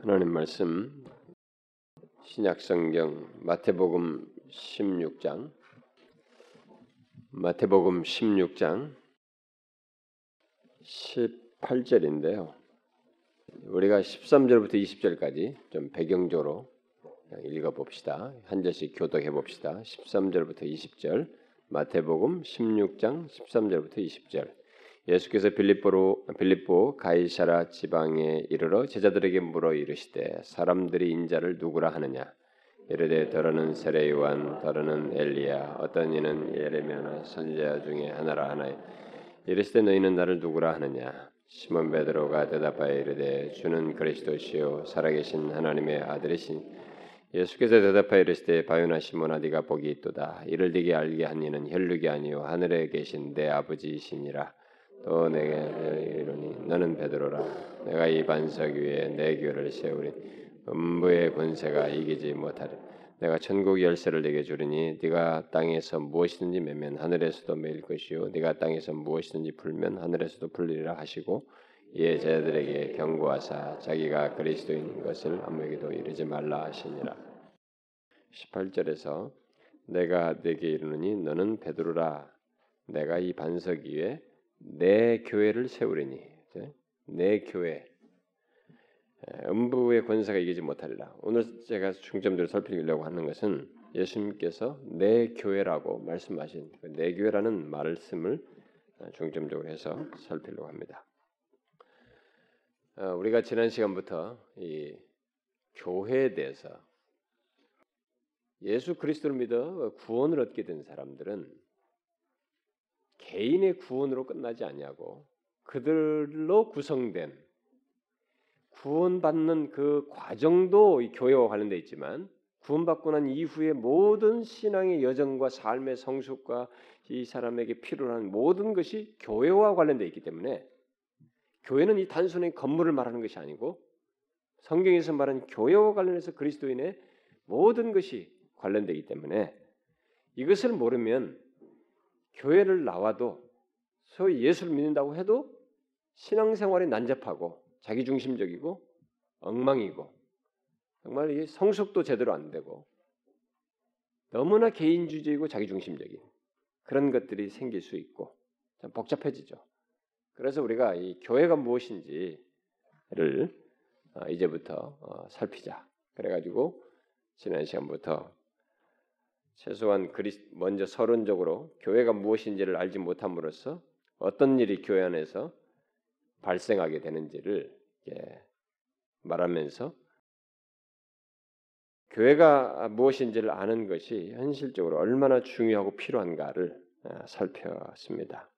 하나님 말씀 신약 성경 마태복음 16장 마태복음 16장 18절인데요. 우리가 13절부터 20절까지 좀 배경적으로 읽어 봅시다. 한 절씩 교독해 봅시다. 13절부터 20절 마태복음 16장 13절부터 20절 예수께서 빌립보로 빌립보 가이사라 지방에 이르러 제자들에게 물어 이르시되 사람들이 인자를 누구라 하느냐? 이르되 더러는 세례 요한 더러는 엘리야 어떤 이는 예레미야나 선지자 중에 하나라 하나에 이르시되 너희는 나를 누구라 하느냐? 시몬 베드로가 대답하여 이르되 주는 그리스도시요 살아계신 하나님의 아들이신 예수께서 대답하여 이르시되 바요나 시몬아 네가 복이 있도다. 이를 네게 알게 한 이는 혈육이 아니요 하늘에 계신 내 아버지이시니라 또 내게 이르니 너는 베드로라. 내가 이 반석 위에 내 교를 세우리. 음부의 권세가 이기지 못하리. 내가 천국 열쇠를 내게 주리니 네가 땅에서 무엇이든지 매면 하늘에서도 매일 것이요. 네가 땅에서 무엇이든지 풀면 하늘에서도 풀리리라 하시고 이에 제자들에게 경고하사 자기가 그리스도인 것을 아무에게도 이르지 말라 하시니라. 18절에서 내가 네게 이르느니 너는 베드로라. 내가 이 반석 위에 내 교회를 세우리니 내 교회 음부의 권세가 이기지 못하리라. 오늘 제가 중점적으로 살피려고 하는 것은 예수님께서 내 교회라고 말씀하신 그내 교회라는 말씀을 중점적으로 해서 살피려고 합니다. 어, 우리가 지난 시간부터 이 교회에 대해서 예수 그리스도를 믿어 구원을 얻게 된 사람들은 개인의 구원으로 끝나지 아니하고 그들로 구성된 구원받는 그 과정도 이 교회와 관련돼 있지만 구원받고 난 이후의 모든 신앙의 여정과 삶의 성숙과 이 사람에게 필요한 모든 것이 교회와 관련돼 있기 때문에 교회는 이 단순히 건물을 말하는 것이 아니고 성경에서 말하는 교회와 관련해서 그리스도인의 모든 것이 관련되기 때문에 이것을 모르면 교회를 나와도 소위 예수를 믿는다고 해도 신앙생활이 난잡하고 자기중심적이고 엉망이고 정말 이 성숙도 제대로 안 되고 너무나 개인주의이고 자기중심적인 그런 것들이 생길 수 있고 좀 복잡해지죠. 그래서 우리가 이 교회가 무엇인지를 어, 이제부터 어, 살피자. 그래가지고 지난 시간부터 최소한 그리 먼저 서론적으로 교회가 무엇인지를 알지 못함으로써 어떤 일이 교회 안에서 발생하게 되는지를 말하면서 교회가 무엇인지를 아는 것이 현실적으로 얼마나 중요하고 필요한가를 아, 살펴봤습니다.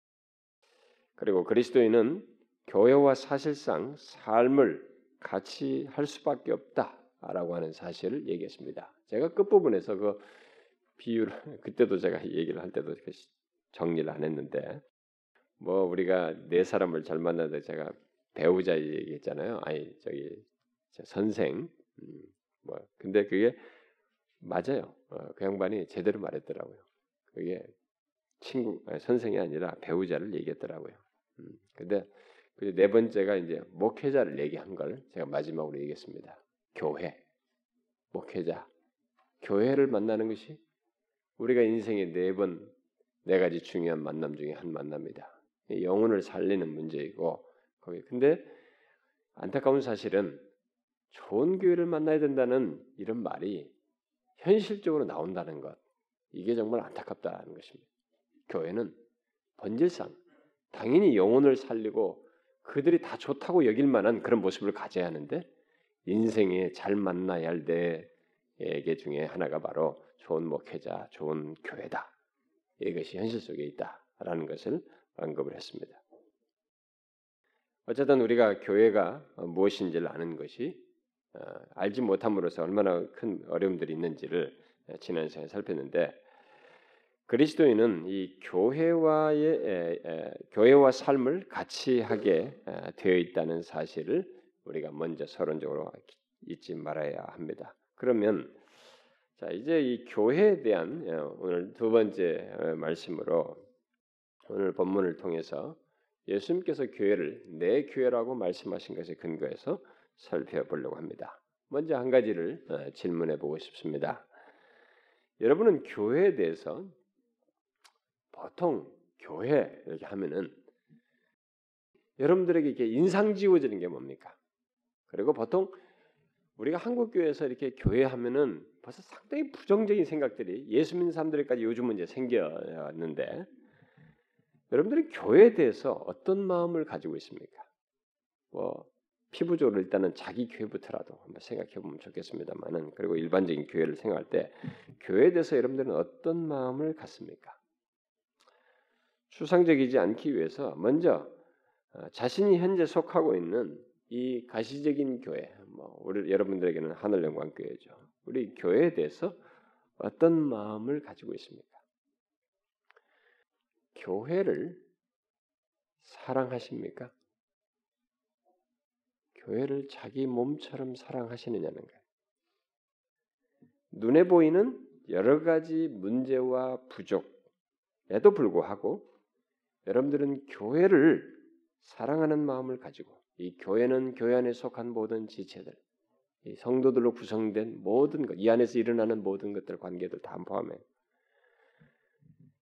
그리고 그리스도인은 교회와 사실상 삶을 같이 할 수밖에 없다라고 하는 사실을 얘기했습니다. 제가 끝부분에서 그 비유를 그때도 제가 얘기를 할 때도 정리를 안 했는데 뭐 우리가 네 사람을 잘 만나도 제가 배우자 얘기했잖아요. 아니 저기 선생 음, 뭐 근데 그게 맞아요. 어, 그 양반이 제대로 말했더라고요. 그게 친구 아니, 선생이 아니라 배우자를 얘기했더라고요. 음, 근데 그 네 번째가 이제 목회자를 얘기한 걸 제가 마지막으로 얘기했습니다. 교회 목회자 교회를 만나는 것이 우리가 인생에 네 번, 네 가지 중요한 만남 중에 한 만남이다. 영혼을 살리는 문제이고, 거기 근데 안타까운 사실은 좋은 교회를 만나야 된다는 이런 말이 현실적으로 나온다는 것, 이게 정말 안타깝다는 것입니다. 교회는 본질상 당연히 영혼을 살리고 그들이 다 좋다고 여길 만한 그런 모습을 가져야 하는데 인생에 잘 만나야 할 내에게 중에 하나가 바로 좋은 목회자, 좋은 교회다. 이것이 현실 속에 있다라는 것을 언급을 했습니다. 어쨌든 우리가 교회가 무엇인지를 아는 것이 어, 알지 못함으로써 얼마나 큰 어려움들이 있는지를 지난 시간에 살폈는데 그리스도인은 이 교회와의 교회와 삶을 같이 하게 되어 있다는 사실을 우리가 먼저 서론적으로 잊지 말아야 합니다. 그러면 자, 이제 이 교회에 대한 어, 오늘 두 번째 어, 말씀으로 오늘 본문을 통해서 예수님께서 교회를 내 교회라고 말씀하신 것에 근거해서 살펴보려고 합니다. 먼저 한 가지를 어, 질문해 보고 싶습니다. 여러분은 교회에 대해서 보통 교회 이렇게 하면은 여러분들에게 이렇게 인상 지워지는 게 뭡니까? 그리고 보통 우리가 한국 교회에서 이렇게 교회 하면은 벌써 상당히 부정적인 생각들이 예수 믿는 사람들까지 요즘은 이제 생겼는데 여러분들이 교회에 대해서 어떤 마음을 가지고 있습니까? 뭐 피부적으로 일단은 자기 교회부터라도 한번 생각해 보면 좋겠습니다만은 그리고 일반적인 교회를 생각할 때 교회에 대해서 여러분들은 어떤 마음을 갖습니까? 추상적이지 않기 위해서 먼저 어, 자신이 현재 속하고 있는 이 가시적인 교회, 뭐 우리 여러분들에게는 하늘 영광 교회죠. 우리 교회에 대해서 어떤 마음을 가지고 있습니까? 교회를 사랑하십니까? 교회를 자기 몸처럼 사랑하시느냐는 거예요. 눈에 보이는 여러 가지 문제와 부족에도 불구하고 여러분들은 교회를 사랑하는 마음을 가지고 이 교회는 교회 안에 속한 모든 지체들, 이 성도들로 구성된 모든 것, 이 안에서 일어나는 모든 것들 관계들 다 포함해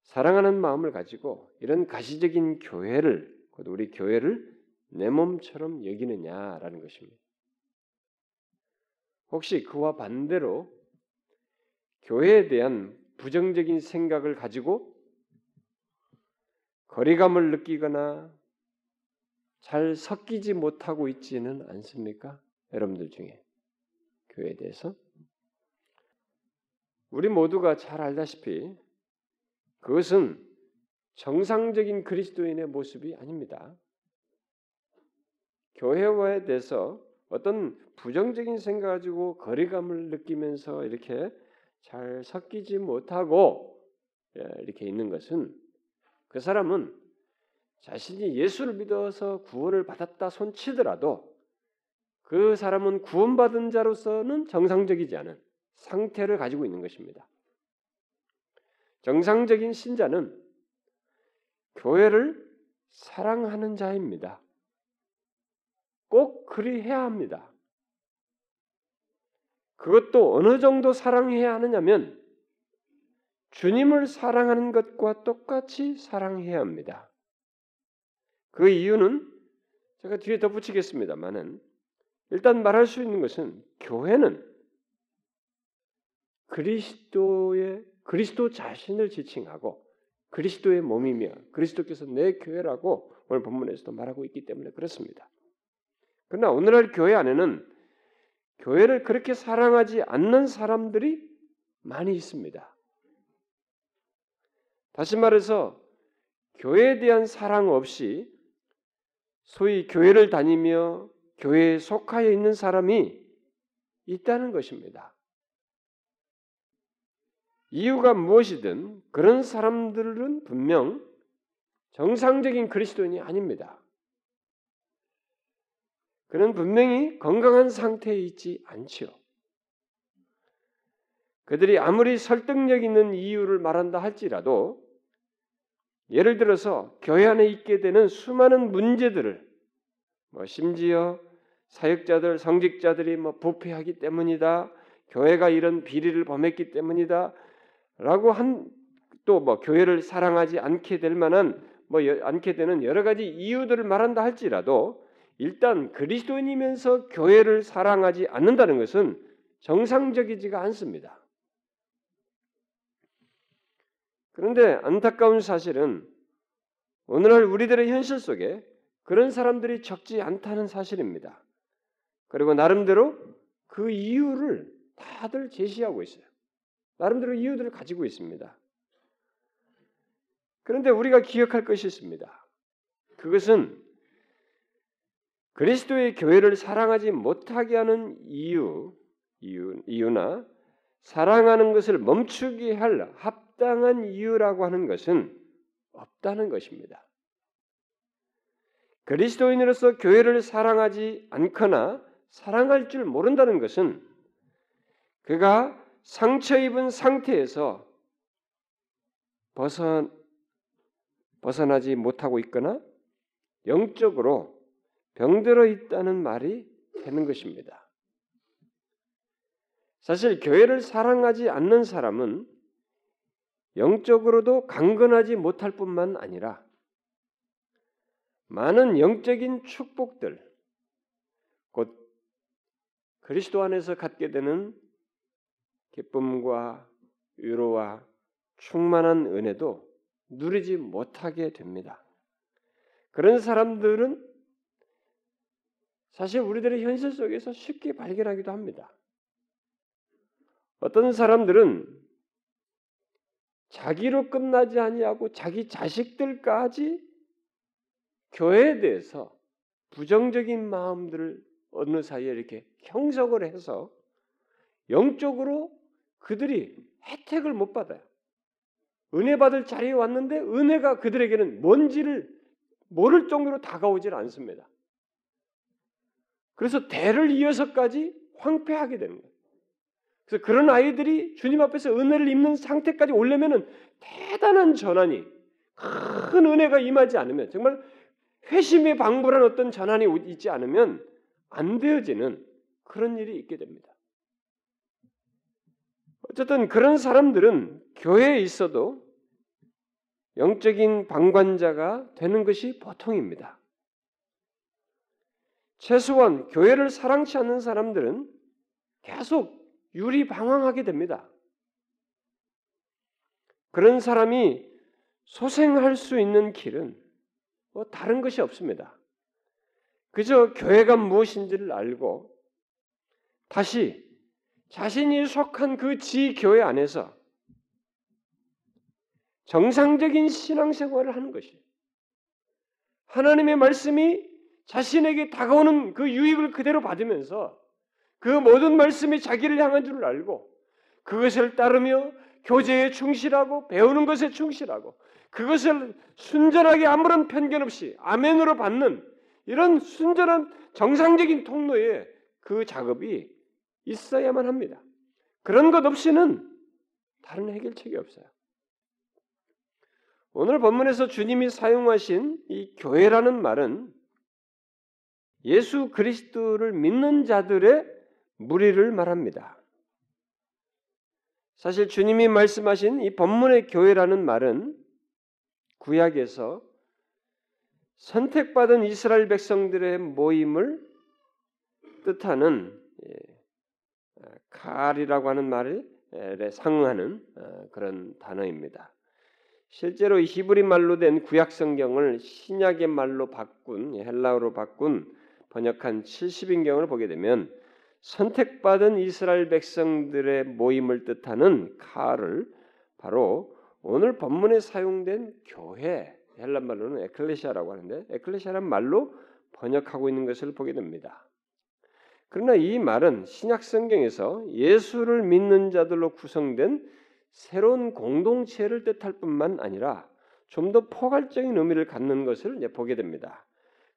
사랑하는 마음을 가지고 이런 가시적인 교회를 우리 교회를 내 몸처럼 여기느냐라는 것입니다. 혹시 그와 반대로 교회에 대한 부정적인 생각을 가지고 거리감을 느끼거나 잘 섞이지 못하고 있지는 않습니까? 여러분들 중에 교회에 대해서 우리 모두가 잘 알다시피 그것은 정상적인 그리스도인의 모습이 아닙니다. 교회와에 대해서 어떤 부정적인 생각 가지고 거리감을 느끼면서 이렇게 잘 섞이지 못하고 예, 이렇게 있는 것은 그 사람은 자신이 예수를 믿어서 구원을 받았다 손치더라도 그 사람은 구원받은 자로서는 정상적이지 않은 상태를 가지고 있는 것입니다. 정상적인 신자는 교회를 사랑하는 자입니다. 꼭 그리 해야 합니다. 그것도 어느 정도 사랑해야 하느냐면 주님을 사랑하는 것과 똑같이 사랑해야 합니다. 그 이유는 제가 뒤에 덧붙이겠습니다만은 일단 말할 수 있는 것은 교회는 그리스도의 그리스도 자신을 지칭하고 그리스도의 몸이며 그리스도께서 내 교회라고 오늘 본문에서도 말하고 있기 때문에 그렇습니다. 그러나 오늘날 교회 안에는 교회를 그렇게 사랑하지 않는 사람들이 많이 있습니다. 다시 말해서 교회에 대한 사랑 없이 소위 교회를 다니며 교회에 속하여 있는 사람이 있다는 것입니다. 이유가 무엇이든 그런 사람들은 분명 정상적인 그리스도인이 아닙니다. 그는 분명히 건강한 상태에 있지 않지요. 그들이 아무리 설득력 있는 이유를 말한다 할지라도 예를 들어서 교회 안에 있게 되는 수많은 문제들을 뭐 심지어 사역자들, 성직자들이 뭐 부패하기 때문이다. 교회가 이런 비리를 범했기 때문이다. 라고 한 또 뭐 교회를 사랑하지 않게 될 만한 뭐 않게 되는 여러 가지 이유들을 말한다 할지라도 일단 그리스도인이면서 교회를 사랑하지 않는다는 것은 정상적이지가 않습니다. 그런데 안타까운 사실은 오늘날 우리들의 현실 속에 그런 사람들이 적지 않다는 사실입니다. 그리고 나름대로 그 이유를 다들 제시하고 있어요. 나름대로 이유들을 가지고 있습니다. 그런데 우리가 기억할 것이 있습니다. 그것은 그리스도의 교회를 사랑하지 못하게 하는 이유, 이유 이유나 사랑하는 것을 멈추게 할 합 당한 이유라고 하는 것은 없다는 것입니다. 그리스도인으로서 교회를 사랑하지 않거나 사랑할 줄 모른다는 것은 그가 상처 입은 상태에서 벗어 벗어나지 못하고 있거나 영적으로 병들어 있다는 말이 되는 것입니다. 사실 교회를 사랑하지 않는 사람은 영적으로도 강건하지 못할 뿐만 아니라 많은 영적인 축복들, 곧 그리스도 안에서 갖게 되는 기쁨과 위로와 충만한 은혜도 누리지 못하게 됩니다. 그런 사람들은 사실 우리들의 현실 속에서 쉽게 발견하기도 합니다. 어떤 사람들은 자기로 끝나지 아니하고 자기 자식들까지 교회에 대해서 부정적인 마음들을 어느 사이에 이렇게 형성을 해서 영적으로 그들이 혜택을 못 받아요. 은혜 받을 자리에 왔는데 은혜가 그들에게는 뭔지를 모를 정도로 다가오질 않습니다. 그래서 대를 이어서까지 황폐하게 되는 거예요. 그래서 그런 아이들이 주님 앞에서 은혜를 입는 상태까지 오려면은 대단한 전환이 큰 은혜가 임하지 않으면 정말 회심의 방불한 어떤 전환이 있지 않으면 안 되어지는 그런 일이 있게 됩니다. 어쨌든 그런 사람들은 교회에 있어도 영적인 방관자가 되는 것이 보통입니다. 최소한 교회를 사랑치 않는 사람들은 계속 유리방황하게 됩니다. 그런 사람이 소생할 수 있는 길은 뭐 다른 것이 없습니다. 그저 교회가 무엇인지를 알고 다시 자신이 속한 그 지교회 안에서 정상적인 신앙생활을 하는 것이 하나님의 말씀이 자신에게 다가오는 그 유익을 그대로 받으면서 그 모든 말씀이 자기를 향한 줄을 알고 그것을 따르며 교제에 충실하고 배우는 것에 충실하고 그것을 순전하게 아무런 편견 없이 아멘으로 받는 이런 순전한 정상적인 통로에 그 작업이 있어야만 합니다. 그런 것 없이는 다른 해결책이 없어요. 오늘 본문에서 주님이 사용하신 이 교회라는 말은 예수 그리스도를 믿는 자들의 무리를 말합니다. 사실 주님이 말씀하신 이 본문의 교회라는 말은 구약에서 선택받은 이스라엘 백성들의 모임을 뜻하는 칼이라고 예, 하는 말에 상응하는 어, 그런 단어입니다. 실제로 히브리 말로 된 구약 성경을 신약의 말로 바꾼 헬라어로 바꾼 번역한 70인경을 보게 되면 선택받은 이스라엘 백성들의 모임을 뜻하는 카를 바로 오늘 본문에 사용된 교회 헬란 말로는 에클레시아라고 하는데 에클레시아란 말로 번역하고 있는 것을 보게 됩니다. 그러나 이 말은 신약 성경에서 예수를 믿는 자들로 구성된 새로운 공동체를 뜻할 뿐만 아니라 좀 더 포괄적인 의미를 갖는 것을 보게 됩니다.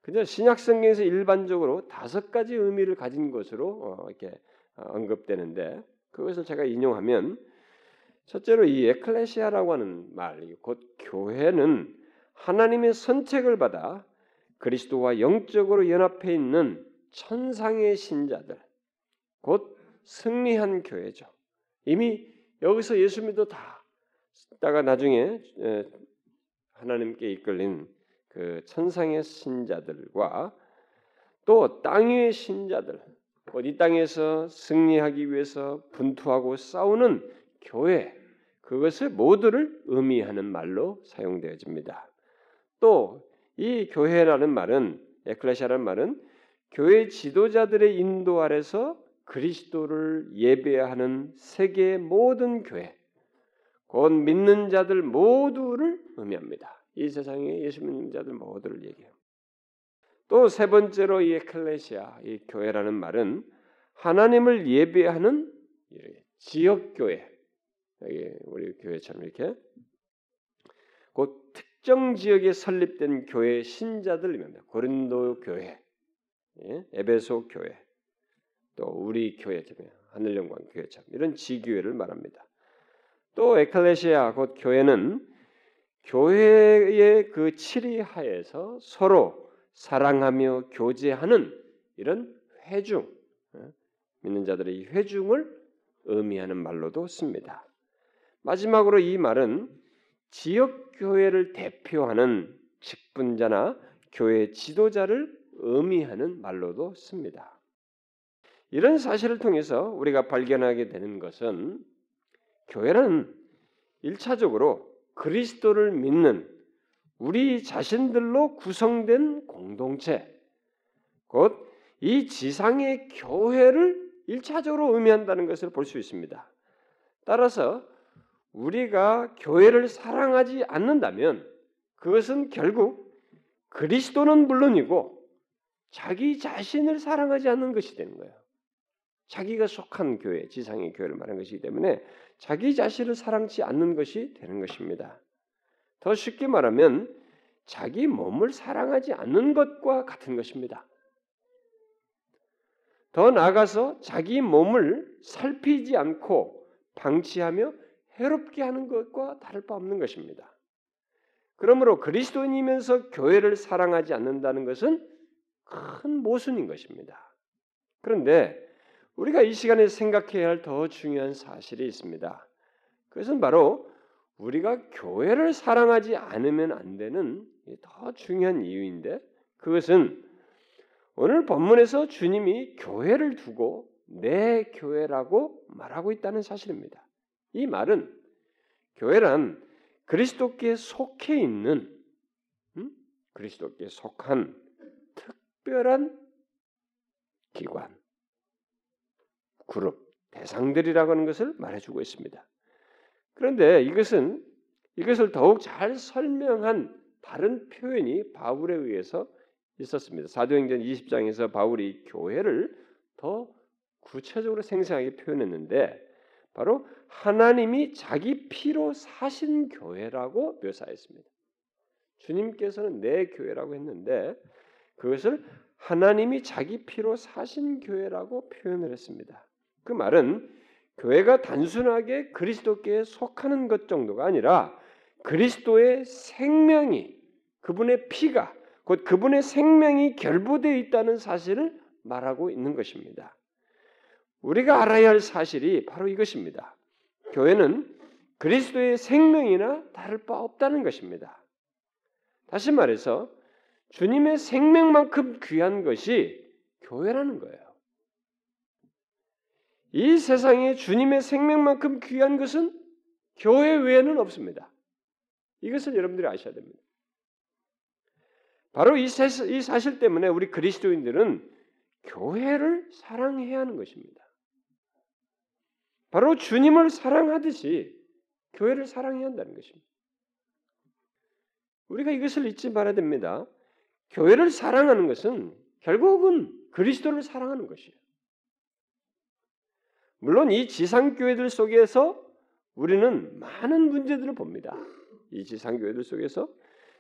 그저 신약 성경에서 일반적으로 다섯 가지 의미를 가진 것으로 어, 이렇게 어, 언급되는데 그것을 제가 인용하면 첫째로 이 에클레시아라고 하는 말, 곧 교회는 하나님의 선택을 받아 그리스도와 영적으로 연합해 있는 천상의 신자들, 곧 승리한 교회죠. 이미 여기서 예수 믿어 다 다가 나중에 하나님께 이끌린 그 천상의 신자들과 또 땅의 신자들, 이 땅에서 승리하기 위해서 분투하고 싸우는 교회, 그것을 모두를 의미하는 말로 사용되어집니다. 또 이 교회라는 말은 에클레시아라는 말은 교회 지도자들의 인도 아래서 그리스도를 예배하는 세계 모든 교회, 곧 믿는 자들 모두를 의미합니다. 이 세상에 예수 믿는 자들 모두를 얘기해요. 또 세 번째로 이 에클레시아, 이 교회라는 말은 하나님을 예배하는 지역 교회, 여기 우리 교회처럼 이렇게 곧 특정 지역에 설립된 교회 신자들 입니다 고린도 교회, 예? 에베소 교회, 또 우리 교회처럼 하늘영광 교회처럼 이런 지교회를 말합니다. 또 에클레시아 곧 교회는 교회의 그 치리하에서 서로 사랑하며 교제하는 이런 회중, 어? 믿는 자들의 이 회중을 의미하는 말로도 씁니다. 마지막으로 이 말은 지역 교회를 대표하는 직분자나 교회 지도자를 의미하는 말로도 씁니다. 이런 사실을 통해서 우리가 발견하게 되는 것은 교회는 일차적으로 그리스도를 믿는 우리 자신들로 구성된 공동체, 곧 이 지상의 교회를 일차적으로 의미한다는 것을 볼 수 있습니다. 따라서 우리가 교회를 사랑하지 않는다면 그것은 결국 그리스도는 물론이고 자기 자신을 사랑하지 않는 것이 되는 거예요. 자기가 속한 교회, 지상의 교회를 말하는 것이기 때문에 자기 자신을 사랑치 않는 것이 되는 것입니다. 더 쉽게 말하면 자기 몸을 사랑하지 않는 것과 같은 것입니다. 더 나아가서 자기 몸을 살피지 않고 방치하며 해롭게 하는 것과 다를 바 없는 것입니다. 그러므로 그리스도인이면서 교회를 사랑하지 않는다는 것은 큰 모순인 것입니다. 그런데 우리가 이 시간에 생각해야 할 더 중요한 사실이 있습니다. 그것은 바로 우리가 교회를 사랑하지 않으면 안 되는 더 중요한 이유인데 그것은 오늘 본문에서 주님이 교회를 두고 내 교회라고 말하고 있다는 사실입니다. 이 말은 교회란 그리스도께 속해 있는 음? 그리스도께 속한 특별한 기관, 그룹, 대상들이라고 하는 것을 말해주고 있습니다. 그런데 이것은 이것을 더욱 잘 설명한 다른 표현이 바울에 의해서 있었습니다. 사도행전 20장에서 바울이 교회를 더 구체적으로 생생하게 표현했는데 바로 하나님이 자기 피로 사신 교회라고 묘사했습니다. 주님께서는 내 교회라고 했는데 그것을 하나님이 자기 피로 사신 교회라고 표현을 했습니다. 그 말은 교회가 단순하게 그리스도께 속하는 것 정도가 아니라 그리스도의 생명이 그분의 피가 곧 그분의 생명이 결부되어 있다는 사실을 말하고 있는 것입니다. 우리가 알아야 할 사실이 바로 이것입니다. 교회는 그리스도의 생명이나 다를 바 없다는 것입니다. 다시 말해서 주님의 생명만큼 귀한 것이 교회라는 거예요. 이 세상에 주님의 생명만큼 귀한 것은 교회 외에는 없습니다. 이것을 여러분들이 아셔야 됩니다. 바로 이 사실 때문에 우리 그리스도인들은 교회를 사랑해야 하는 것입니다. 바로 주님을 사랑하듯이 교회를 사랑해야 한다는 것입니다. 우리가 이것을 잊지 말아야 됩니다. 교회를 사랑하는 것은 결국은 그리스도를 사랑하는 것이에요. 물론 이 지상 교회들 속에서 우리는 많은 문제들을 봅니다. 이 지상 교회들 속에서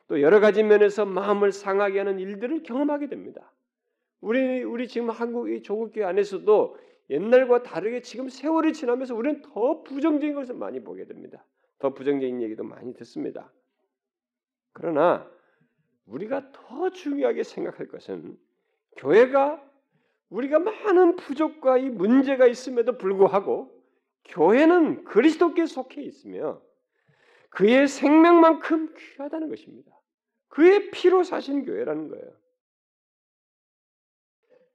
또 여러 가지 면에서 마음을 상하게 하는 일들을 경험하게 됩니다. 우리 우리 지금 한국의 조국 교회 안에서도 옛날과 다르게 지금 세월이 지나면서 우리는 더 부정적인 것을 많이 보게 됩니다. 더 부정적인 얘기도 많이 듣습니다. 그러나 우리가 더 중요하게 생각할 것은 교회가 우리가 많은 부족과 이 문제가 있음에도 불구하고 교회는 그리스도께 속해 있으며 그의 생명만큼 귀하다는 것입니다. 그의 피로 사신 교회라는 거예요.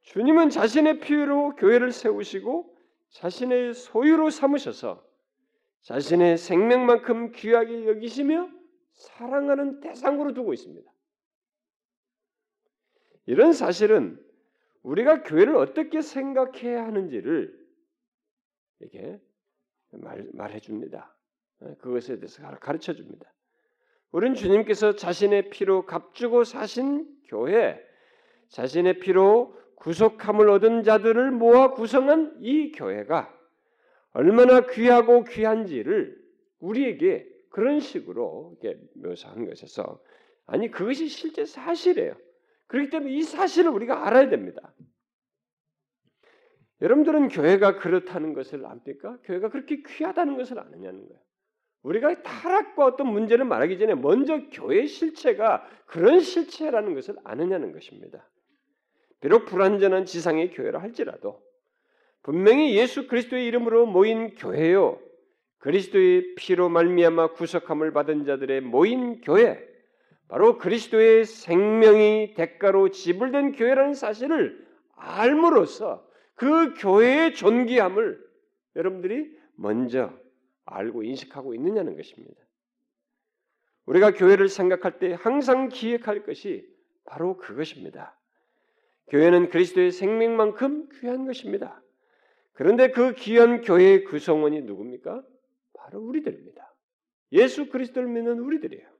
주님은 자신의 피로 교회를 세우시고 자신의 소유로 삼으셔서 자신의 생명만큼 귀하게 여기시며 사랑하는 대상으로 두고 있습니다. 이런 사실은 우리가 교회를 어떻게 생각해야 하는지를 이렇게 말, 말해 줍니다. 그것에 대해서 가르쳐 줍니다. 우리는 주님께서 자신의 피로 값주고 사신 교회, 자신의 피로 구속함을 얻은 자들을 모아 구성한 이 교회가 얼마나 귀하고 귀한지를 우리에게 그런 식으로 묘사한 것에서 아니 그것이 실제 사실이에요. 그렇기 때문에 이 사실을 우리가 알아야 됩니다. 여러분들은 교회가 그렇다는 것을 압니까? 교회가 그렇게 귀하다는 것을 아느냐는 거예요. 우리가 타락과 어떤 문제를 말하기 전에 먼저 교회 실체가 그런 실체라는 것을 아느냐는 것입니다. 비록 불완전한 지상의 교회라 할지라도 분명히 예수 그리스도의 이름으로 모인 교회요 그리스도의 피로 말미암아 구속함을 받은 자들의 모인 교회 바로 그리스도의 생명이 대가로 지불된 교회라는 사실을 알므로써 그 교회의 존귀함을 여러분들이 먼저 알고 인식하고 있느냐는 것입니다. 우리가 교회를 생각할 때 항상 기획할 것이 바로 그것입니다. 교회는 그리스도의 생명만큼 귀한 것입니다. 그런데 그 귀한 교회의 구성원이 누굽니까? 바로 우리들입니다. 예수 그리스도를 믿는 우리들이에요.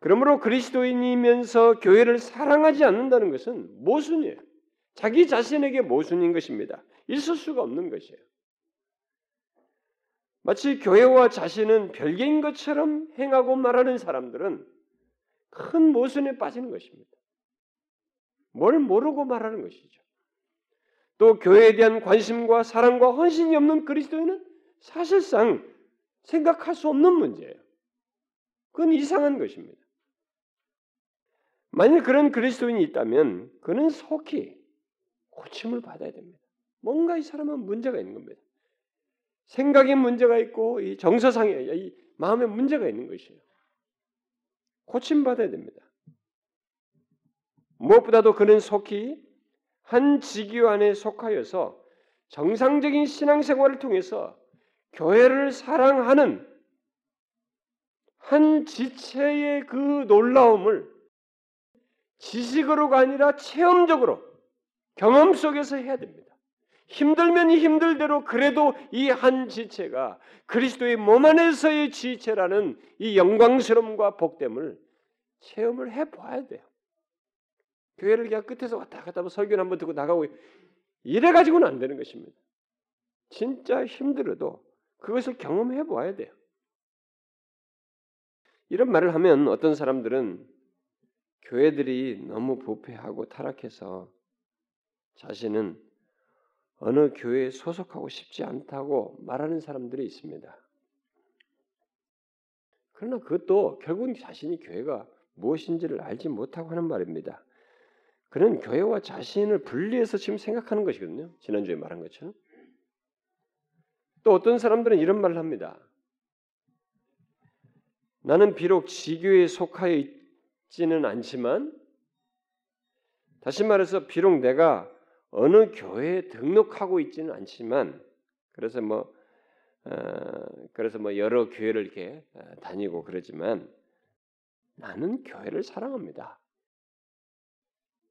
그러므로 그리스도인이면서 교회를 사랑하지 않는다는 것은 모순이에요. 자기 자신에게 모순인 것입니다. 있을 수가 없는 것이에요. 마치 교회와 자신은 별개인 것처럼 행하고 말하는 사람들은 큰 모순에 빠지는 것입니다. 뭘 모르고 말하는 것이죠. 또 교회에 대한 관심과 사랑과 헌신이 없는 그리스도인은 사실상 생각할 수 없는 문제예요. 그건 이상한 것입니다. 만약 그런 그리스도인이 있다면 그는 속히 고침을 받아야 됩니다. 뭔가 이 사람은 문제가 있는 겁니다. 생각에 문제가 있고 이 정서상에 이 마음에 문제가 있는 것이에요. 고침 받아야 됩니다. 무엇보다도 그는 속히 한 직위 안에 속하여서 정상적인 신앙생활을 통해서 교회를 사랑하는 한 지체의 그 놀라움을 지식으로가 아니라 체험적으로 경험 속에서 해야 됩니다. 힘들면 힘들대로 그래도 이 한 지체가 그리스도의 몸 안에서의 지체라는 이 영광스러움과 복됨을 체험을 해 봐야 돼요. 교회를 그냥 끝에서 왔다 갔다 하면 설교를 한번 듣고 나가고 이래 가지고는 안 되는 것입니다. 진짜 힘들어도 그것을 경험해 봐야 돼요. 이런 말을 하면 어떤 사람들은 교회들이 너무 부패하고 타락해서 자신은 어느 교회에 소속하고 싶지 않다고 말하는 사람들이 있습니다. 그러나 그것도 결국은 자신이 교회가 무엇인지를 알지 못하고 하는 말입니다. 그는 교회와 자신을 분리해서 지금 생각하는 것이거든요. 지난주에 말한 것처럼. 또 어떤 사람들은 이런 말을 합니다. 나는 비록 지교에 속하여 있 지는 않지만 다시 말해서 비록 내가 어느 교회에 등록하고 있지는 않지만 그래서 뭐 어, 그래서 뭐 여러 교회를 이렇게 어, 다니고 그러지만 나는 교회를 사랑합니다.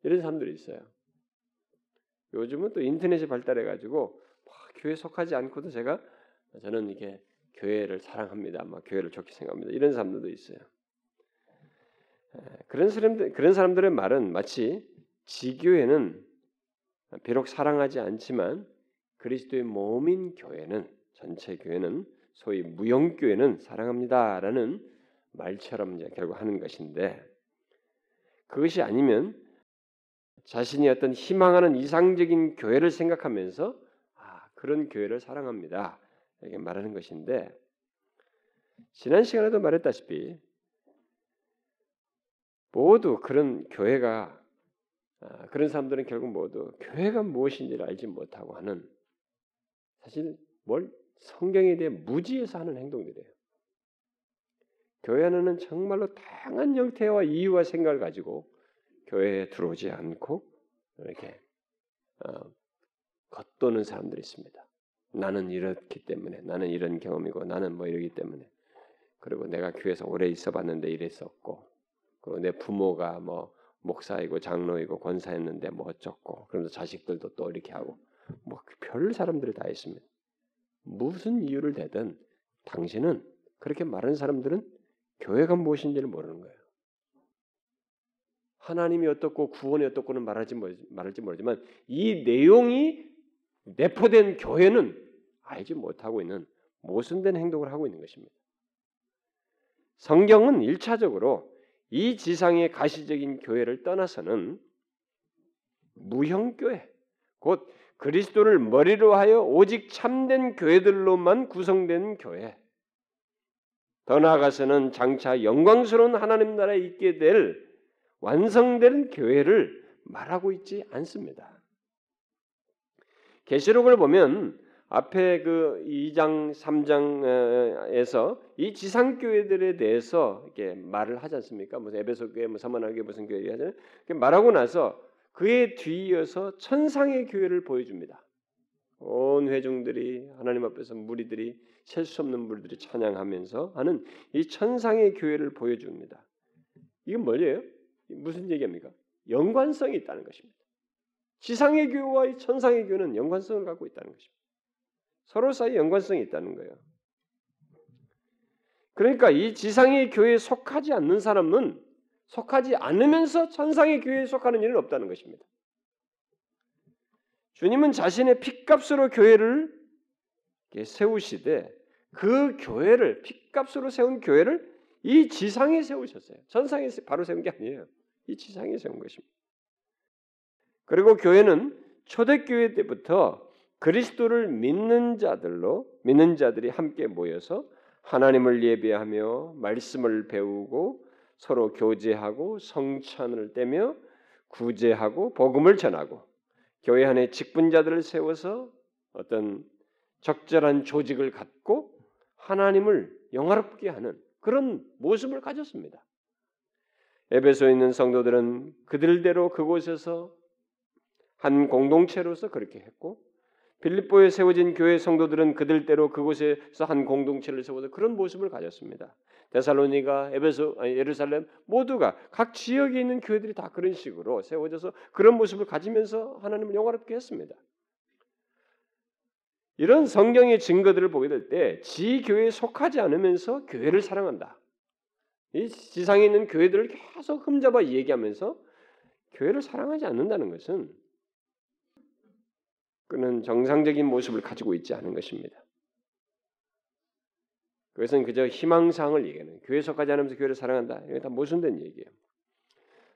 이런 사람들이 있어요. 요즘은 또 인터넷이 발달해 가지고 교회 속하지 않고도 제가 저는 이게 교회를 사랑합니다. 막 교회를 좋게 생각합니다. 이런 사람들도 있어요. 그런 사람들 그런 사람들의 말은 마치 지교회는 비록 사랑하지 않지만 그리스도의 몸인 교회는 전체 교회는 소위 무용교회는 사랑합니다라는 말처럼 이제 결국 하는 것인데 그것이 아니면 자신이 어떤 희망하는 이상적인 교회를 생각하면서 아, 그런 교회를 사랑합니다. 이렇게 말하는 것인데 지난 시간에도 말했다시피 모두 그런 교회가 아, 그런 사람들은 결국 모두 교회가 무엇인지를 알지 못하고 하는 사실 뭘 성경에 대해 무지해서 하는 행동들이에요. 교회 안에는 정말로 다양한 형태와 이유와 생각을 가지고 교회에 들어오지 않고 이렇게 어, 겉도는 사람들이 있습니다. 나는 이렇기 때문에, 나는 이런 경험이고, 나는 뭐 이러기 때문에. 그리고 내가 교회에서 오래 있어봤는데 이랬었고, 그리고 내 부모가 뭐 목사이고 장로이고 권사였는데 뭐 어쩌고, 그러면서 자식들도 또 이렇게 하고, 뭐 별 사람들이 다 있습니다. 무슨 이유를 대든 당신은 그렇게 말하는 사람들은 교회가 무엇인지를 모르는 거예요. 하나님이 어떻고 구원이 어떻고는 말하지 말할지 모르지만 이 내용이 내포된 교회는 알지 못하고 있는 모순된 행동을 하고 있는 것입니다. 성경은 일차적으로 이 지상의 가시적인 교회를 떠나서는 무형교회, 곧 그리스도를 머리로 하여 오직 참된 교회들로만 구성된 교회. 더 나아가서는 장차 영광스러운 하나님 나라에 있게 될 완성된 교회를 말하고 있지 않습니다. 계시록을 보면 앞에 그 2장 3장에서 이 지상 교회들에 대해서 이렇게 말을 하지 않습니까? 무슨 에베소 교회, 뭐 사마나 교회 무슨 교회 하잖아요. 말하고 나서 그에 뒤이어서 천상의 교회를 보여줍니다. 온 회중들이 하나님 앞에서 무리들이 셀 수 없는 무리들이 찬양하면서 하는 이 천상의 교회를 보여줍니다. 이건 뭐예요? 무슨 얘기입니까? 연관성이 있다는 것입니다. 지상의 교회와 이 천상의 교회는 연관성을 갖고 있다는 것입니다. 서로 사이 연관성이 있다는 거예요. 그러니까 이 지상의 교회에 속하지 않는 사람은 속하지 않으면서 천상의 교회에 속하는 일은 없다는 것입니다. 주님은 자신의 핏값으로 교회를 세우시되 그 교회를 핏값으로 세운 교회를 이 지상에 세우셨어요. 천상에 바로 세운 게 아니에요. 이 지상에 세운 것입니다. 그리고 교회는 초대교회 때부터 그리스도를 믿는 자들로 믿는 자들이 함께 모여서 하나님을 예배하며 말씀을 배우고 서로 교제하고 성찬을 떼며 구제하고 복음을 전하고 교회 안에 직분자들을 세워서 어떤 적절한 조직을 갖고 하나님을 영화롭게 하는 그런 모습을 가졌습니다. 에베소에 있는 성도들은 그들대로 그곳에서 한 공동체로서 그렇게 했고 빌립보에 세워진 교회 성도들은 그들대로 그곳에서 한 공동체를 세워서 그런 모습을 가졌습니다. 데살로니가, 에베소, 아니, 예루살렘 모두가 각 지역에 있는 교회들이 다 그런 식으로 세워져서 그런 모습을 가지면서 하나님을 영화롭게 했습니다. 이런 성경의 증거들을 보게 될 때 지 교회에 속하지 않으면서 교회를 사랑한다. 이 지상에 있는 교회들을 계속 흠잡아 얘기하면서 교회를 사랑하지 않는다는 것은 그는 정상적인 모습을 가지고 있지 않은 것입니다. 그것은 그저 희망사항을 얘기하는 교회 속하지 않으면서 교회를 사랑한다. 이게 다 모순된 얘기예요.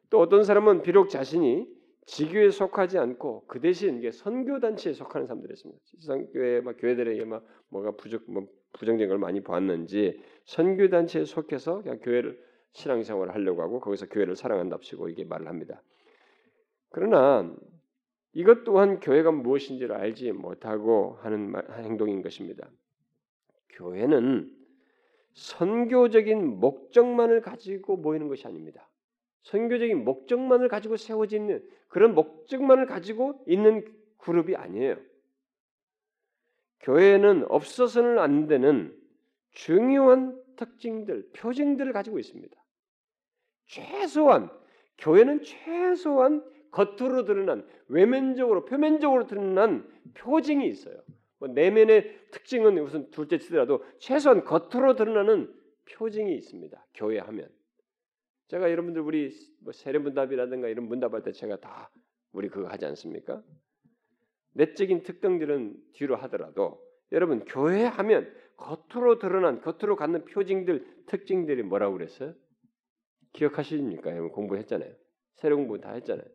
또 어떤 사람은 비록 자신이 지교에 속하지 않고 그 대신 이게 선교 단체에 속하는 사람들이 있습니다. 지상교회 막 교회들에게 막 뭐가 부적 뭐 부정적인 걸 많이 보았는지 선교 단체에 속해서 그냥 교회를 신앙생활을 하려고 하고 거기서 교회를 사랑한답시고 이게 말을 합니다. 그러나 이것 또한 교회가 무엇인지를 알지 못하고 하는 행동인 것입니다. 교회는 선교적인 목적만을 가지고 모이는 것이 아닙니다. 선교적인 목적만을 가지고 세워져 있는 그런 목적만을 가지고 있는 그룹이 아니에요. 교회는 없어서는 안 되는 중요한 특징들, 표징들을 가지고 있습니다. 최소한 교회는 최소한 겉으로 드러난 외면적으로 표면적으로 드러난 표징이 있어요. 뭐 내면의 특징은 우선 둘째 치더라도 최소한 겉으로 드러나는 표징이 있습니다. 교회 하면 제가 여러분들 우리 뭐 세례문답이라든가 이런 문답할 때 제가 다 우리 그거 하지 않습니까? 내적인 특징들은 뒤로 하더라도 여러분 교회 하면 겉으로 드러난 겉으로 갖는 표징들 특징들이 뭐라고 그랬어요? 기억하십니까? 여러분 공부했잖아요. 세례 공부 다 했잖아요.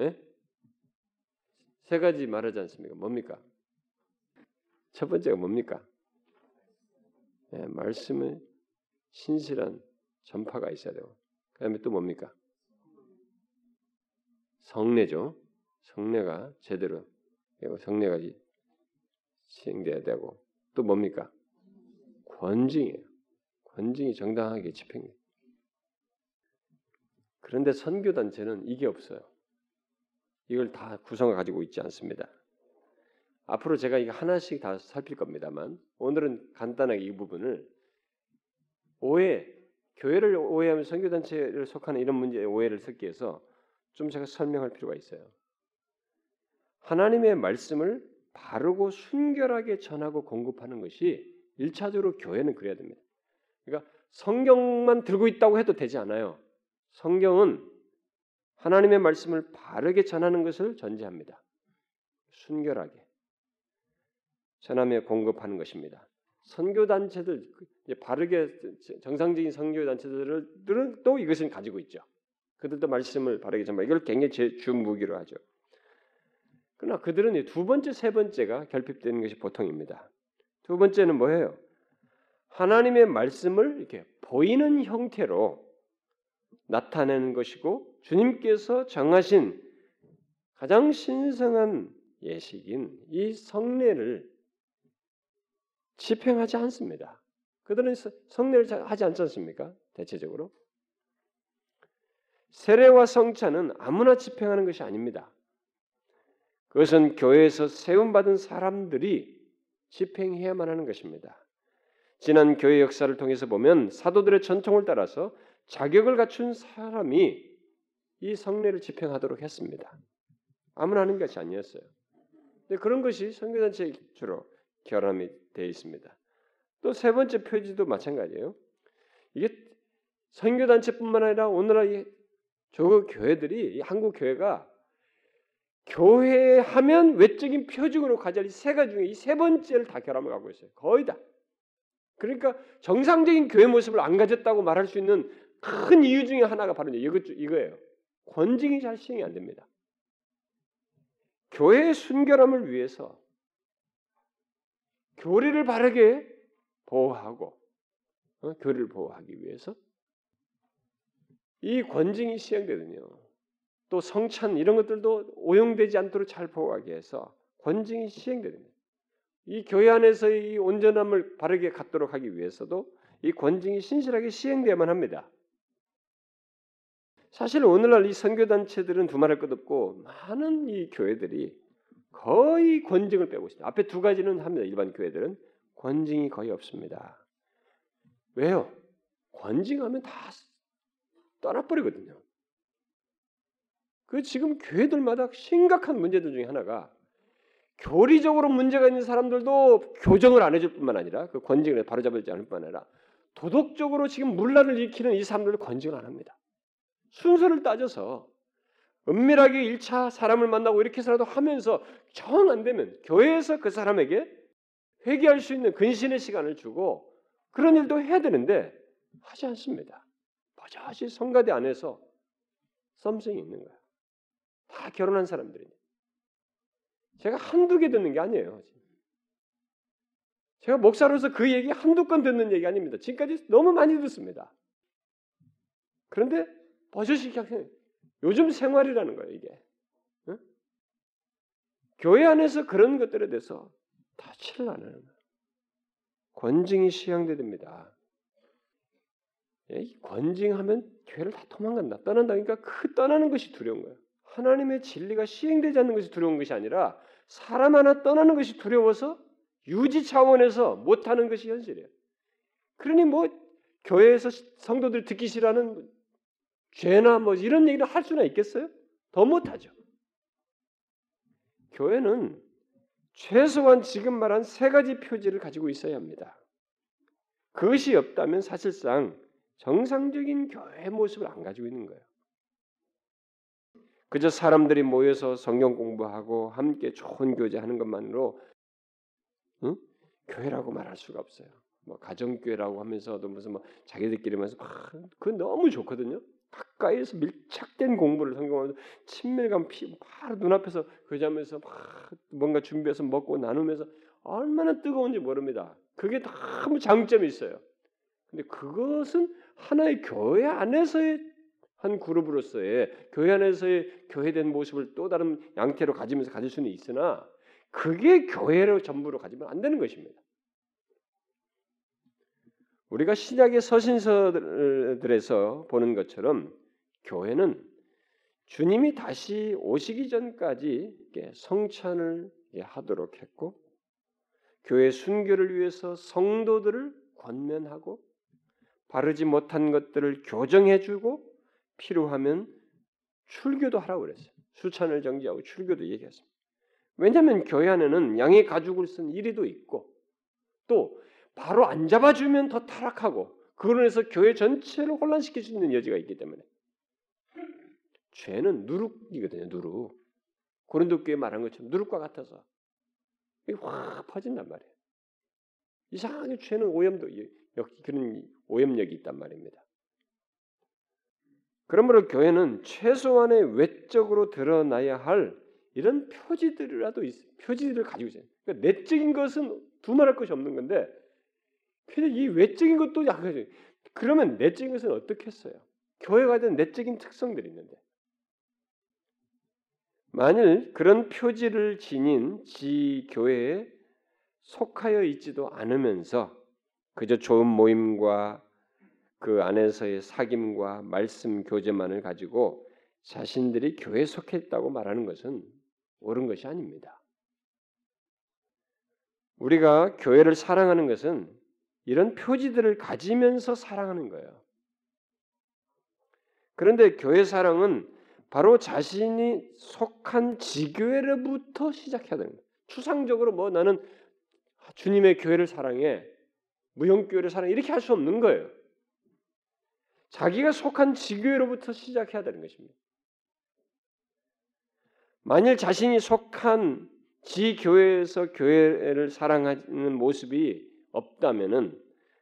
예? 세 가지 말하지 않습니까? 뭡니까? 첫 번째가 뭡니까? 예, 말씀의 신실한 전파가 있어야 되고, 그 다음에 또 뭡니까? 성례죠. 성례가 제대로 성례가 시행돼야 되고, 또 뭡니까? 권징이에요. 권징이 정당하게 집행돼. 그런데 선교 단체는 이게 없어요. 이걸 다 구성을 가지고 있지 않습니다. 앞으로 제가 이거 하나씩 다 살필 겁니다만 오늘은 간단하게 이 부분을 오해, 교회를 오해하면 선교단체를 속하는 이런 문제에 오해를 섞기 위해서 좀 제가 설명할 필요가 있어요. 하나님의 말씀을 바르고 순결하게 전하고 공급하는 것이 일차적으로 교회는 그래야 됩니다. 그러니까 성경만 들고 있다고 해도 되지 않아요. 성경은 하나님의 말씀을 바르게 전하는 것을 전제합니다. 순결하게 전하며 공급하는 것입니다. 선교 단체들 바르게 정상적인 선교 단체들은 또 이것을 가지고 있죠. 그들도 말씀을 바르게 전하. 이걸 굉장히 주 무기로 하죠. 그러나 그들은 두 번째, 세 번째가 결핍되는 것이 보통입니다. 두 번째는 뭐예요? 하나님의 말씀을 이렇게 보이는 형태로 나타내는 것이고 주님께서 정하신 가장 신성한 예식인 이 성례를 집행하지 않습니다. 그들은 성례를 하지 않지 않습니까? 대체적으로 세례와 성찬은 아무나 집행하는 것이 아닙니다. 그것은 교회에서 세움받은 사람들이 집행해야만 하는 것입니다. 지난 교회 역사를 통해서 보면 사도들의 전통을 따라서 자격을 갖춘 사람이 이 성례를 집행하도록 했습니다. 아무나 하는 것이 아니었어요. 근데 그런 것이 선교단체 주로 결함이 되어 있습니다. 또 세 번째 표지도 마찬가지예요. 이게 선교단체뿐만 아니라 오늘날 저 교회들이 한국 교회가 교회 하면 외적인 표징으로 가져야 세 가지 중에 이 세 번째를 다 결함을 갖고 있어요. 거의 다. 그러니까 정상적인 교회 모습을 안 가졌다고 말할 수 있는 큰 이유 중에 하나가 바로 이거, 이거예요. 권징이 잘 시행이 안 됩니다. 교회의 순결함을 위해서 교리를 바르게 보호하고 어? 교리를 보호하기 위해서 이 권징이 시행되거든요. 또 성찬 이런 것들도 오용되지 않도록 잘 보호하기 위해서 권징이 시행됩니다. 이 교회 안에서의 이 온전함을 바르게 갖도록 하기 위해서도 이 권징이 신실하게 시행돼야만 합니다. 사실 오늘날 이 선교 단체들은 두말할 것 없고 많은 이 교회들이 거의 권징을 빼고 있습니다. 앞에 두 가지는 합니다. 일반 교회들은 권징이 거의 없습니다. 왜요? 권징하면 다 떠나버리거든요. 그 지금 교회들마다 심각한 문제들 중에 하나가 교리적으로 문제가 있는 사람들도 교정을 안 해줄 뿐만 아니라 그 권징을 바로잡지 않을 뿐만 아니라 도덕적으로 지금 물란을 일으키는 이 사람들을 권징을 안 합니다. 순서를 따져서 은밀하게 1차 사람을 만나고 이렇게 해서라도 하면서 정 안 되면 교회에서 그 사람에게 회개할 수 있는 근신의 시간을 주고 그런 일도 해야 되는데 하지 않습니다. 버젓이 성가대 안에서 썸씽이 있는 거야. 다 결혼한 사람들이. 제가 한두 개 듣는 게 아니에요. 제가 목사로서 그 얘기 한두 건 듣는 얘기 아닙니다. 지금까지 너무 많이 듣습니다. 그런데 버젓이 그냥 요즘 생활이라는 거예요, 이게. 응? 교회 안에서 그런 것들에 대해서 다치를 안 하는 거예요. 권징이 시행돼야 됩니다. 예, 권징하면 교회를 다 도망간다. 떠난다. 그러니까 그 떠나는 것이 두려운 거예요. 하나님의 진리가 시행되지 않는 것이 두려운 것이 아니라 사람 하나 떠나는 것이 두려워서 유지 차원에서 못하는 것이 현실이에요. 그러니 뭐 교회에서 성도들 듣기 싫어하는 죄나 뭐 이런 얘기를 할 수나 있겠어요? 더 못하죠. 교회는 최소한 지금 말한 세 가지 표지를 가지고 있어야 합니다. 그것이 없다면 사실상 정상적인 교회 모습을 안 가지고 있는 거예요. 그저 사람들이 모여서 성경 공부하고 함께 좋은 교제하는 것만으로 응? 교회라고 말할 수가 없어요. 뭐 가정교회라고 하면서도 무슨 뭐 자기들끼리면서 그 너무 좋거든요. 가까이에서 밀착된 공부를 성경하면서 친밀감 피 바로 눈앞에서 교제하면서 막 뭔가 준비해서 먹고 나누면서 얼마나 뜨거운지 모릅니다. 그게 너무 장점이 있어요. 근데 그것은 하나의 교회 안에서의 한 그룹으로서의 교회 안에서의 교회된 모습을 또 다른 양태로 가지면서 가질 수는 있으나 그게 교회로 전부로 가지면 안 되는 것입니다. 우리가 신약의 서신서들에서 보는 것처럼 교회는 주님이 다시 오시기 전까지 성찬을 하도록 했고 교회 순교를 위해서 성도들을 권면하고 바르지 못한 것들을 교정해주고 필요하면 출교도 하라고 그랬어요. 수찬을 정지하고 출교도 얘기했습니다. 왜냐하면 교회 안에는 양의 가죽을 쓴 이리도 있고 또 바로 안 잡아주면 더 타락하고 그로 인해서 교회 전체를 혼란시킬 수 있는 여지가 있기 때문에 죄는 누룩이거든요. 누룩. 고린도 교회 말한 것처럼 누룩과 같아서 확 퍼진단 말이에요. 이상하게 죄는 오염도 그런 오염력이 있단 말입니다. 그러므로 교회는 최소한의 외적으로 드러나야 할 이런 표지들이라도 있, 표지들을 가지고 있어요. 그러니까 내적인 것은 두말할 것이 없는 건데 근데 이 외적인 것도 약하죠. 그러면 내적인 것은 어떻게 했어요? 교회가 된 내적인 특성들이 있는데 만일 그런 표지를 지닌 지 교회에 속하여 있지도 않으면서 그저 좋은 모임과 그 안에서의 사귐과 말씀 교제만을 가지고 자신들이 교회에 속했다고 말하는 것은 옳은 것이 아닙니다. 우리가 교회를 사랑하는 것은 이런 표지들을 가지면서 사랑하는 거예요. 그런데 교회 사랑은 바로 자신이 속한 지교회로부터 시작해야 거예요. 추상적으로 뭐 나는 주님의 교회를 사랑해, 무형교회를 사랑해 이렇게 할 수 없는 거예요. 자기가 속한 지교회로부터 시작해야 되는 것입니다. 만일 자신이 속한 지 교회에서 교회를 사랑하는 모습이 없다면은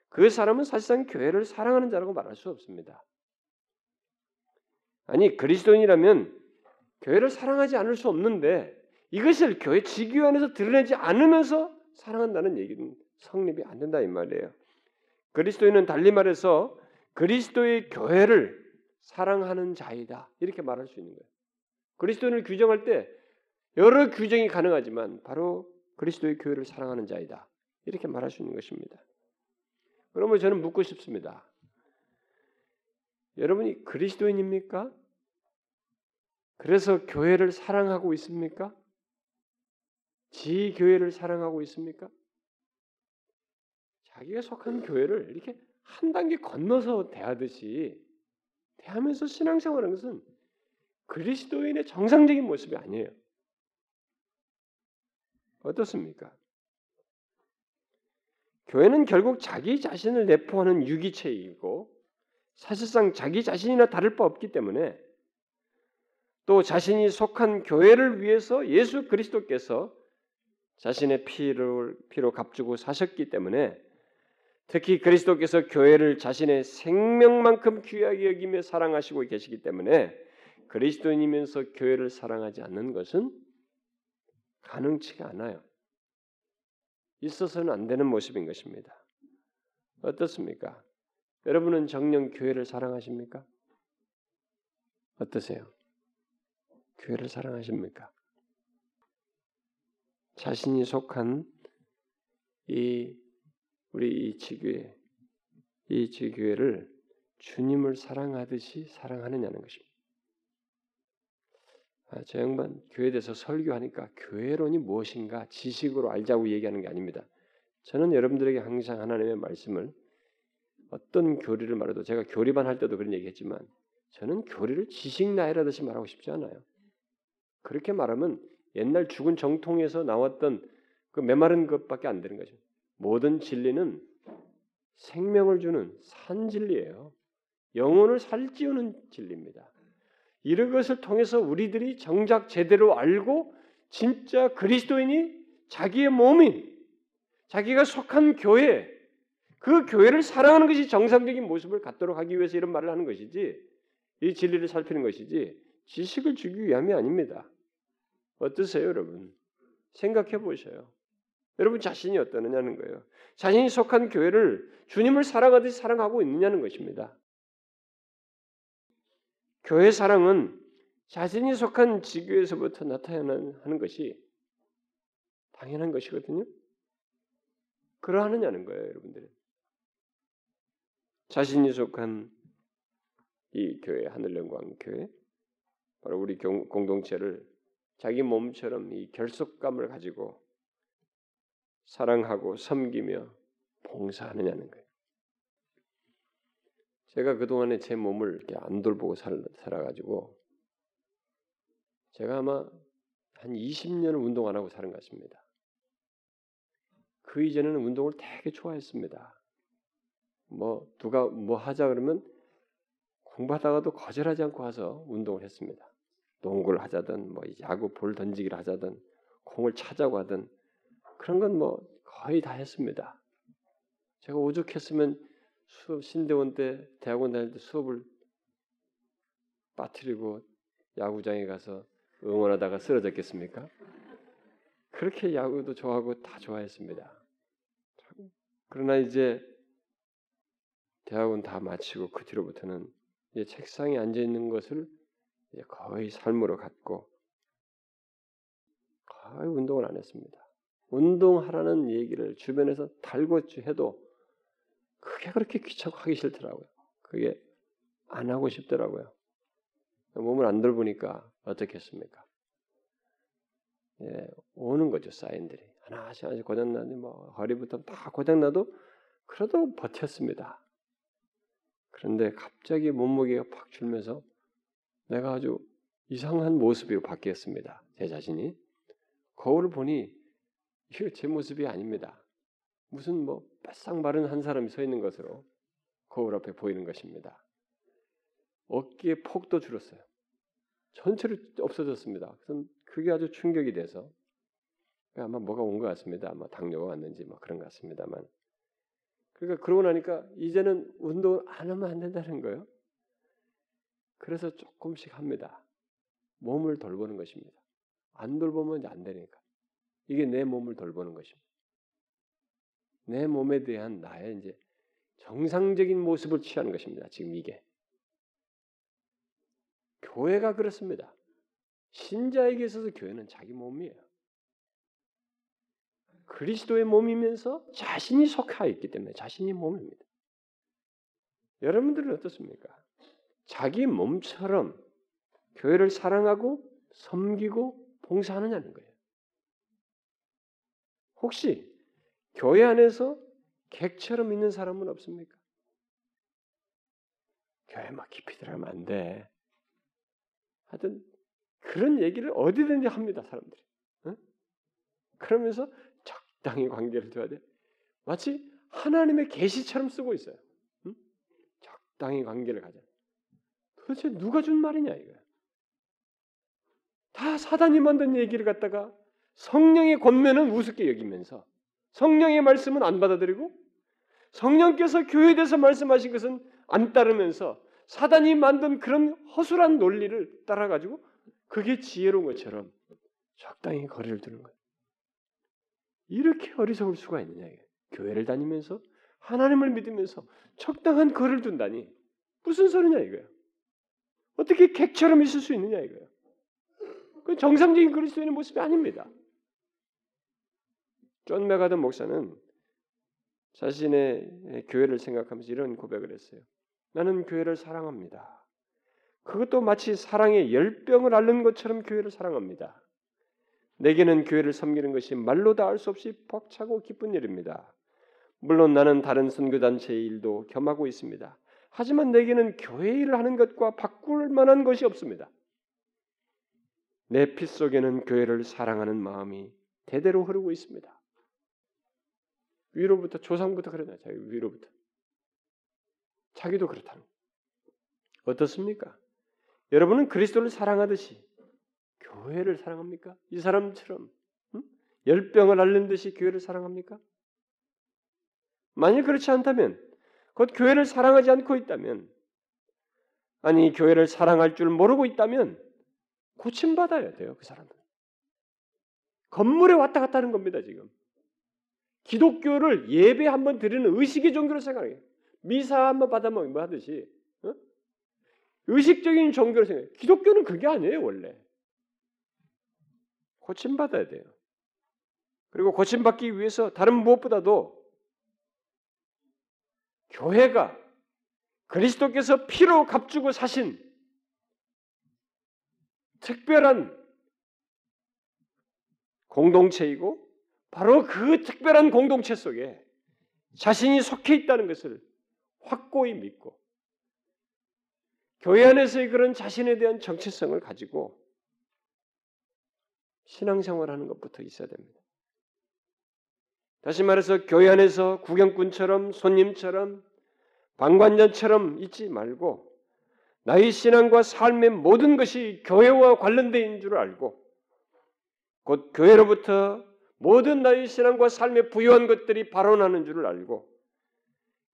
그 사람은 사실상 교회를 사랑하는 자라고 말할 수 없습니다. 아니 그리스도인이라면 교회를 사랑하지 않을 수 없는데 이것을 교회 지교 안에서 드러내지 않으면서 사랑한다는 얘기는 성립이 안 된다 이 말이에요. 그리스도인은 달리 말해서 그리스도의 교회를 사랑하는 자이다 이렇게 말할 수 있는 거예요. 그리스도인을 규정할 때 여러 규정이 가능하지만 바로 그리스도의 교회를 사랑하는 자이다 이렇게 말할 수 있는 것입니다. 그러면 저는 묻고 싶습니다. 여러분이 그리스도인입니까? 그래서 교회를 사랑하고 있습니까? 지 교회를 사랑하고 있습니까? 자기가 속한 교회를 이렇게 한 단계 건너서 대하듯이 대하면서 신앙생활하는 것은 그리스도인의 정상적인 모습이 아니에요. 어떻습니까? 교회는 결국 자기 자신을 내포하는 유기체이고 사실상 자기 자신이나 다를 바 없기 때문에 또 자신이 속한 교회를 위해서 예수 그리스도께서 자신의 피를 피로 값주고 사셨기 때문에 특히 그리스도께서 교회를 자신의 생명만큼 귀하게 여기며 사랑하시고 계시기 때문에 그리스도인이면서 교회를 사랑하지 않는 것은 가능치가 않아요. 있어서는 안 되는 모습인 것입니다. 어떻습니까? 여러분은 정령 교회를 사랑하십니까? 어떠세요? 교회를 사랑하십니까? 자신이 속한 이 우리 이 지교회, 이 지교회를 주님을 사랑하듯이 사랑하느냐는 것입니다. 아, 저 양반 교회에 대해서 설교하니까 교회론이 무엇인가 지식으로 알자고 얘기하는 게 아닙니다. 저는 여러분들에게 항상 하나님의 말씀을 어떤 교리를 말해도 제가 교리반 할 때도 그런 얘기했지만 저는 교리를 지식 나이라듯이 말하고 싶지 않아요. 그렇게 말하면 옛날 죽은 정통에서 나왔던 그 메마른 것밖에 안 되는 거죠. 모든 진리는 생명을 주는 산 진리예요. 영혼을 살찌우는 진리입니다. 이런 것을 통해서 우리들이 정작 제대로 알고 진짜 그리스도인이 자기의 몸인 자기가 속한 교회 그 교회를 사랑하는 것이 정상적인 모습을 갖도록 하기 위해서 이런 말을 하는 것이지 이 진리를 살피는 것이지 지식을 주기 위함이 아닙니다. 어떠세요, 여러분? 생각해 보셔요. 여러분 자신이 어떠느냐는 거예요. 자신이 속한 교회를 주님을 사랑하듯이 사랑하고 있느냐는 것입니다. 교회 사랑은 자신이 속한 지교에서부터 나타나는 것이 당연한 것이거든요. 그러하느냐는 거예요, 여러분들. 자신이 속한 이 교회 하늘영광 교회 바로 우리 공동체를 자기 몸처럼 이 결속감을 가지고 사랑하고 섬기며 봉사하느냐는 거예요. 제가 그동안에 제 몸을 이렇게 안 돌보고 살, 살아가지고 제가 아마 한 20년을 운동 안 하고 사는 것 같습니다. 그 이전에는 운동을 되게 좋아했습니다. 뭐 누가 뭐 하자 그러면 공부하다가도 거절하지 않고 와서 운동을 했습니다. 농구를 하자든 뭐 야구 볼 던지기를 하자든 공을 차자고 하든 그런 건 뭐 거의 다 했습니다. 제가 오죽했으면 수업 신대원 때 대학원 다닐 때 수업을 빠뜨리고 야구장에 가서 응원하다가 쓰러졌겠습니까? 그렇게 야구도 좋아하고 다 좋아했습니다. 그러나 이제 대학원 다 마치고 그 뒤로부터는 책상에 앉아 있는 것을 거의 삶으로 갖고 아, 운동을 안 했습니다. 운동하라는 얘기를 주변에서 달고 해도 그게 그렇게 귀찮고 하기 싫더라고요. 그게 안 하고 싶더라고요. 몸을 안 돌보니까 어떻겠습니까? 예, 오는 거죠 사인들이 하나씩 하나씩 고장 나니 뭐 허리부터 다 고장 나도 그래도 버텼습니다. 그런데 갑자기 몸무게가 팍 줄면서 내가 아주 이상한 모습이 바뀌었습니다. 제 자신이 거울을 보니 이거 제 모습이 아닙니다. 무슨 뭐 바싹 마른 한 사람이 서 있는 것으로 거울 앞에 보이는 것입니다. 어깨의 폭도 줄었어요. 전체로 없어졌습니다. 그래서 그게 아주 충격이 돼서 아마 뭐가 온 것 같습니다. 아마 당뇨가 왔는지 뭐 그런 것 같습니다만. 그러니까 그러고 나니까 이제는 운동을 안 하면 안 된다는 거예요. 그래서 조금씩 합니다. 몸을 돌보는 것입니다. 안 돌보면 안 되니까. 이게 내 몸을 돌보는 것입니다. 내 몸에 대한 나의 이제 정상적인 모습을 취하는 것입니다. 지금 이게. 교회가 그렇습니다. 신자에게 있어서 교회는 자기 몸이에요. 그리스도의 몸이면서 자신이 속하 있기 때문에 자신이 몸입니다. 여러분들은 어떻습니까? 자기 몸처럼 교회를 사랑하고 섬기고 봉사하느냐는 거예요. 혹시 교회 안에서 객처럼 있는 사람은 없습니까? 교회 막 깊이 들어가면 안 돼. 하여튼 그런 얘기를 어디든지 합니다 사람들이. 응? 그러면서 적당히 관계를 둬야 돼. 마치 하나님의 계시처럼 쓰고 있어요. 응? 적당히 관계를 가자. 도대체 누가 준 말이냐 이거야. 다 사단이 만든 얘기를 갖다가 성령의 권면은 우습게 여기면서 성령의 말씀은 안 받아들이고 성령께서 교회에 대해서 말씀하신 것은 안 따르면서 사단이 만든 그런 허술한 논리를 따라가지고 그게 지혜로운 것처럼 적당히 거리를 두는 거예요. 이렇게 어리석을 수가 있느냐. 교회를 다니면서 하나님을 믿으면서 적당한 거리를 둔다니 무슨 소리냐 이거예요. 어떻게 객처럼 있을 수 있느냐 이거예요. 그 정상적인 그리스도인의 모습이 아닙니다. 존 맥아더 목사는 자신의 교회를 생각하면서 이런 고백을 했어요. 나는 교회를 사랑합니다. 그것도 마치 사랑의 열병을 앓는 것처럼 교회를 사랑합니다. 내게는 교회를 섬기는 것이 말로 다 알 수 없이 벅차고 기쁜 일입니다. 물론 나는 다른 선교단체의 일도 겸하고 있습니다. 하지만 내게는 교회 일을 하는 것과 바꿀 만한 것이 없습니다. 내 피 속에는 교회를 사랑하는 마음이 대대로 흐르고 있습니다. 위로부터 조상부터 그러나 자기 위로부터 자기도 그렇다는 어떻습니까? 여러분은 그리스도를 사랑하듯이 교회를 사랑합니까? 이 사람처럼 응? 열병을 앓는 듯이 교회를 사랑합니까? 만일 그렇지 않다면 곧 교회를 사랑하지 않고 있다면 아니 교회를 사랑할 줄 모르고 있다면 고침 받아야 돼요 그 사람은 건물에 왔다 갔다 하는 겁니다 지금 기독교를 예배 한 번 드리는 의식의 종교로 생각해요. 미사 한 번 받아먹으면 뭐 하듯이 어? 의식적인 종교로 생각해요. 기독교는 그게 아니에요 원래. 고침 받아야 돼요. 그리고 고침 받기 위해서 다른 무엇보다도 교회가 그리스도께서 피로 값주고 사신 특별한 공동체이고 바로 그 특별한 공동체 속에 자신이 속해 있다는 것을 확고히 믿고 교회 안에서의 그런 자신에 대한 정체성을 가지고 신앙생활하는 것부터 있어야 됩니다. 다시 말해서 교회 안에서 구경꾼처럼 손님처럼 방관자처럼 있지 말고 나의 신앙과 삶의 모든 것이 교회와 있는 줄 알고 곧 교회로부터 모든 나의 신앙과 삶에 부여한 것들이 발원하는 줄을 알고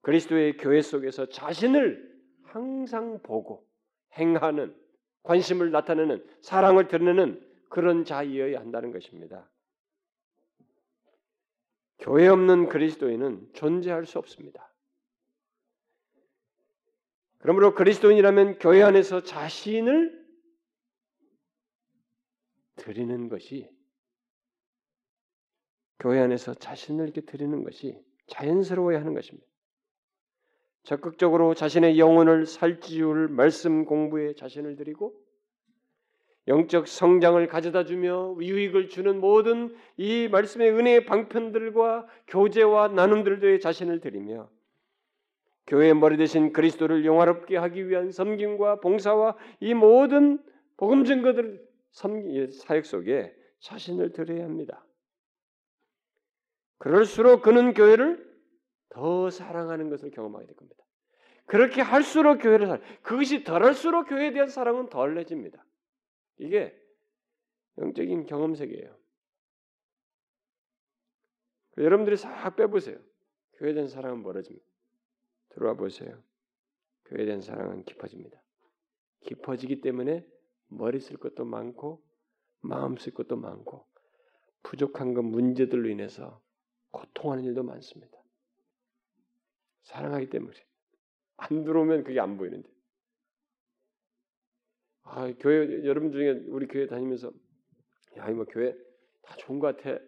그리스도의 교회 속에서 자신을 항상 보고 행하는 관심을 나타내는 사랑을 드러내는 그런 자이어야 한다는 것입니다. 교회 없는 그리스도인은 존재할 수 없습니다. 그러므로 그리스도인이라면 교회 안에서 자신을 드리는 것이 교회 안에서 자신을 이렇게 드리는 것이 자연스러워야 하는 것입니다. 적극적으로 자신의 영혼을 살찌울 말씀 공부에 자신을 드리고 영적 성장을 가져다 주며 유익을 주는 모든 이 말씀의 은혜의 방편들과 교제와 나눔들도에 자신을 드리며 교회의 머리 대신 그리스도를 영화롭게 하기 위한 섬김과 봉사와 이 모든 복음 증거들 사역 속에 자신을 드려야 합니다. 그럴수록 그는 교회를 더 사랑하는 것을 경험하게 될 겁니다. 그렇게 할수록 교회를 사 그것이 덜할수록 교회에 대한 사랑은 덜해집니다. 이게 영적인 경험 세계예요. 여러분들이 싹 빼보세요. 교회에 대한 사랑은 멀어집니다. 들어와 보세요. 교회에 대한 사랑은 깊어집니다. 깊어지기 때문에 머리 쓸 것도 많고 마음 쓸 것도 많고 부족한 것 문제들로 인해서 고통하는 일도 많습니다. 사랑하기 때문에 안 들어오면 그게 안 보이는데. 아, 교회 여러분 중에 우리 교회 다니면서 야, 이뭐 교회 다 좋은 것 같아.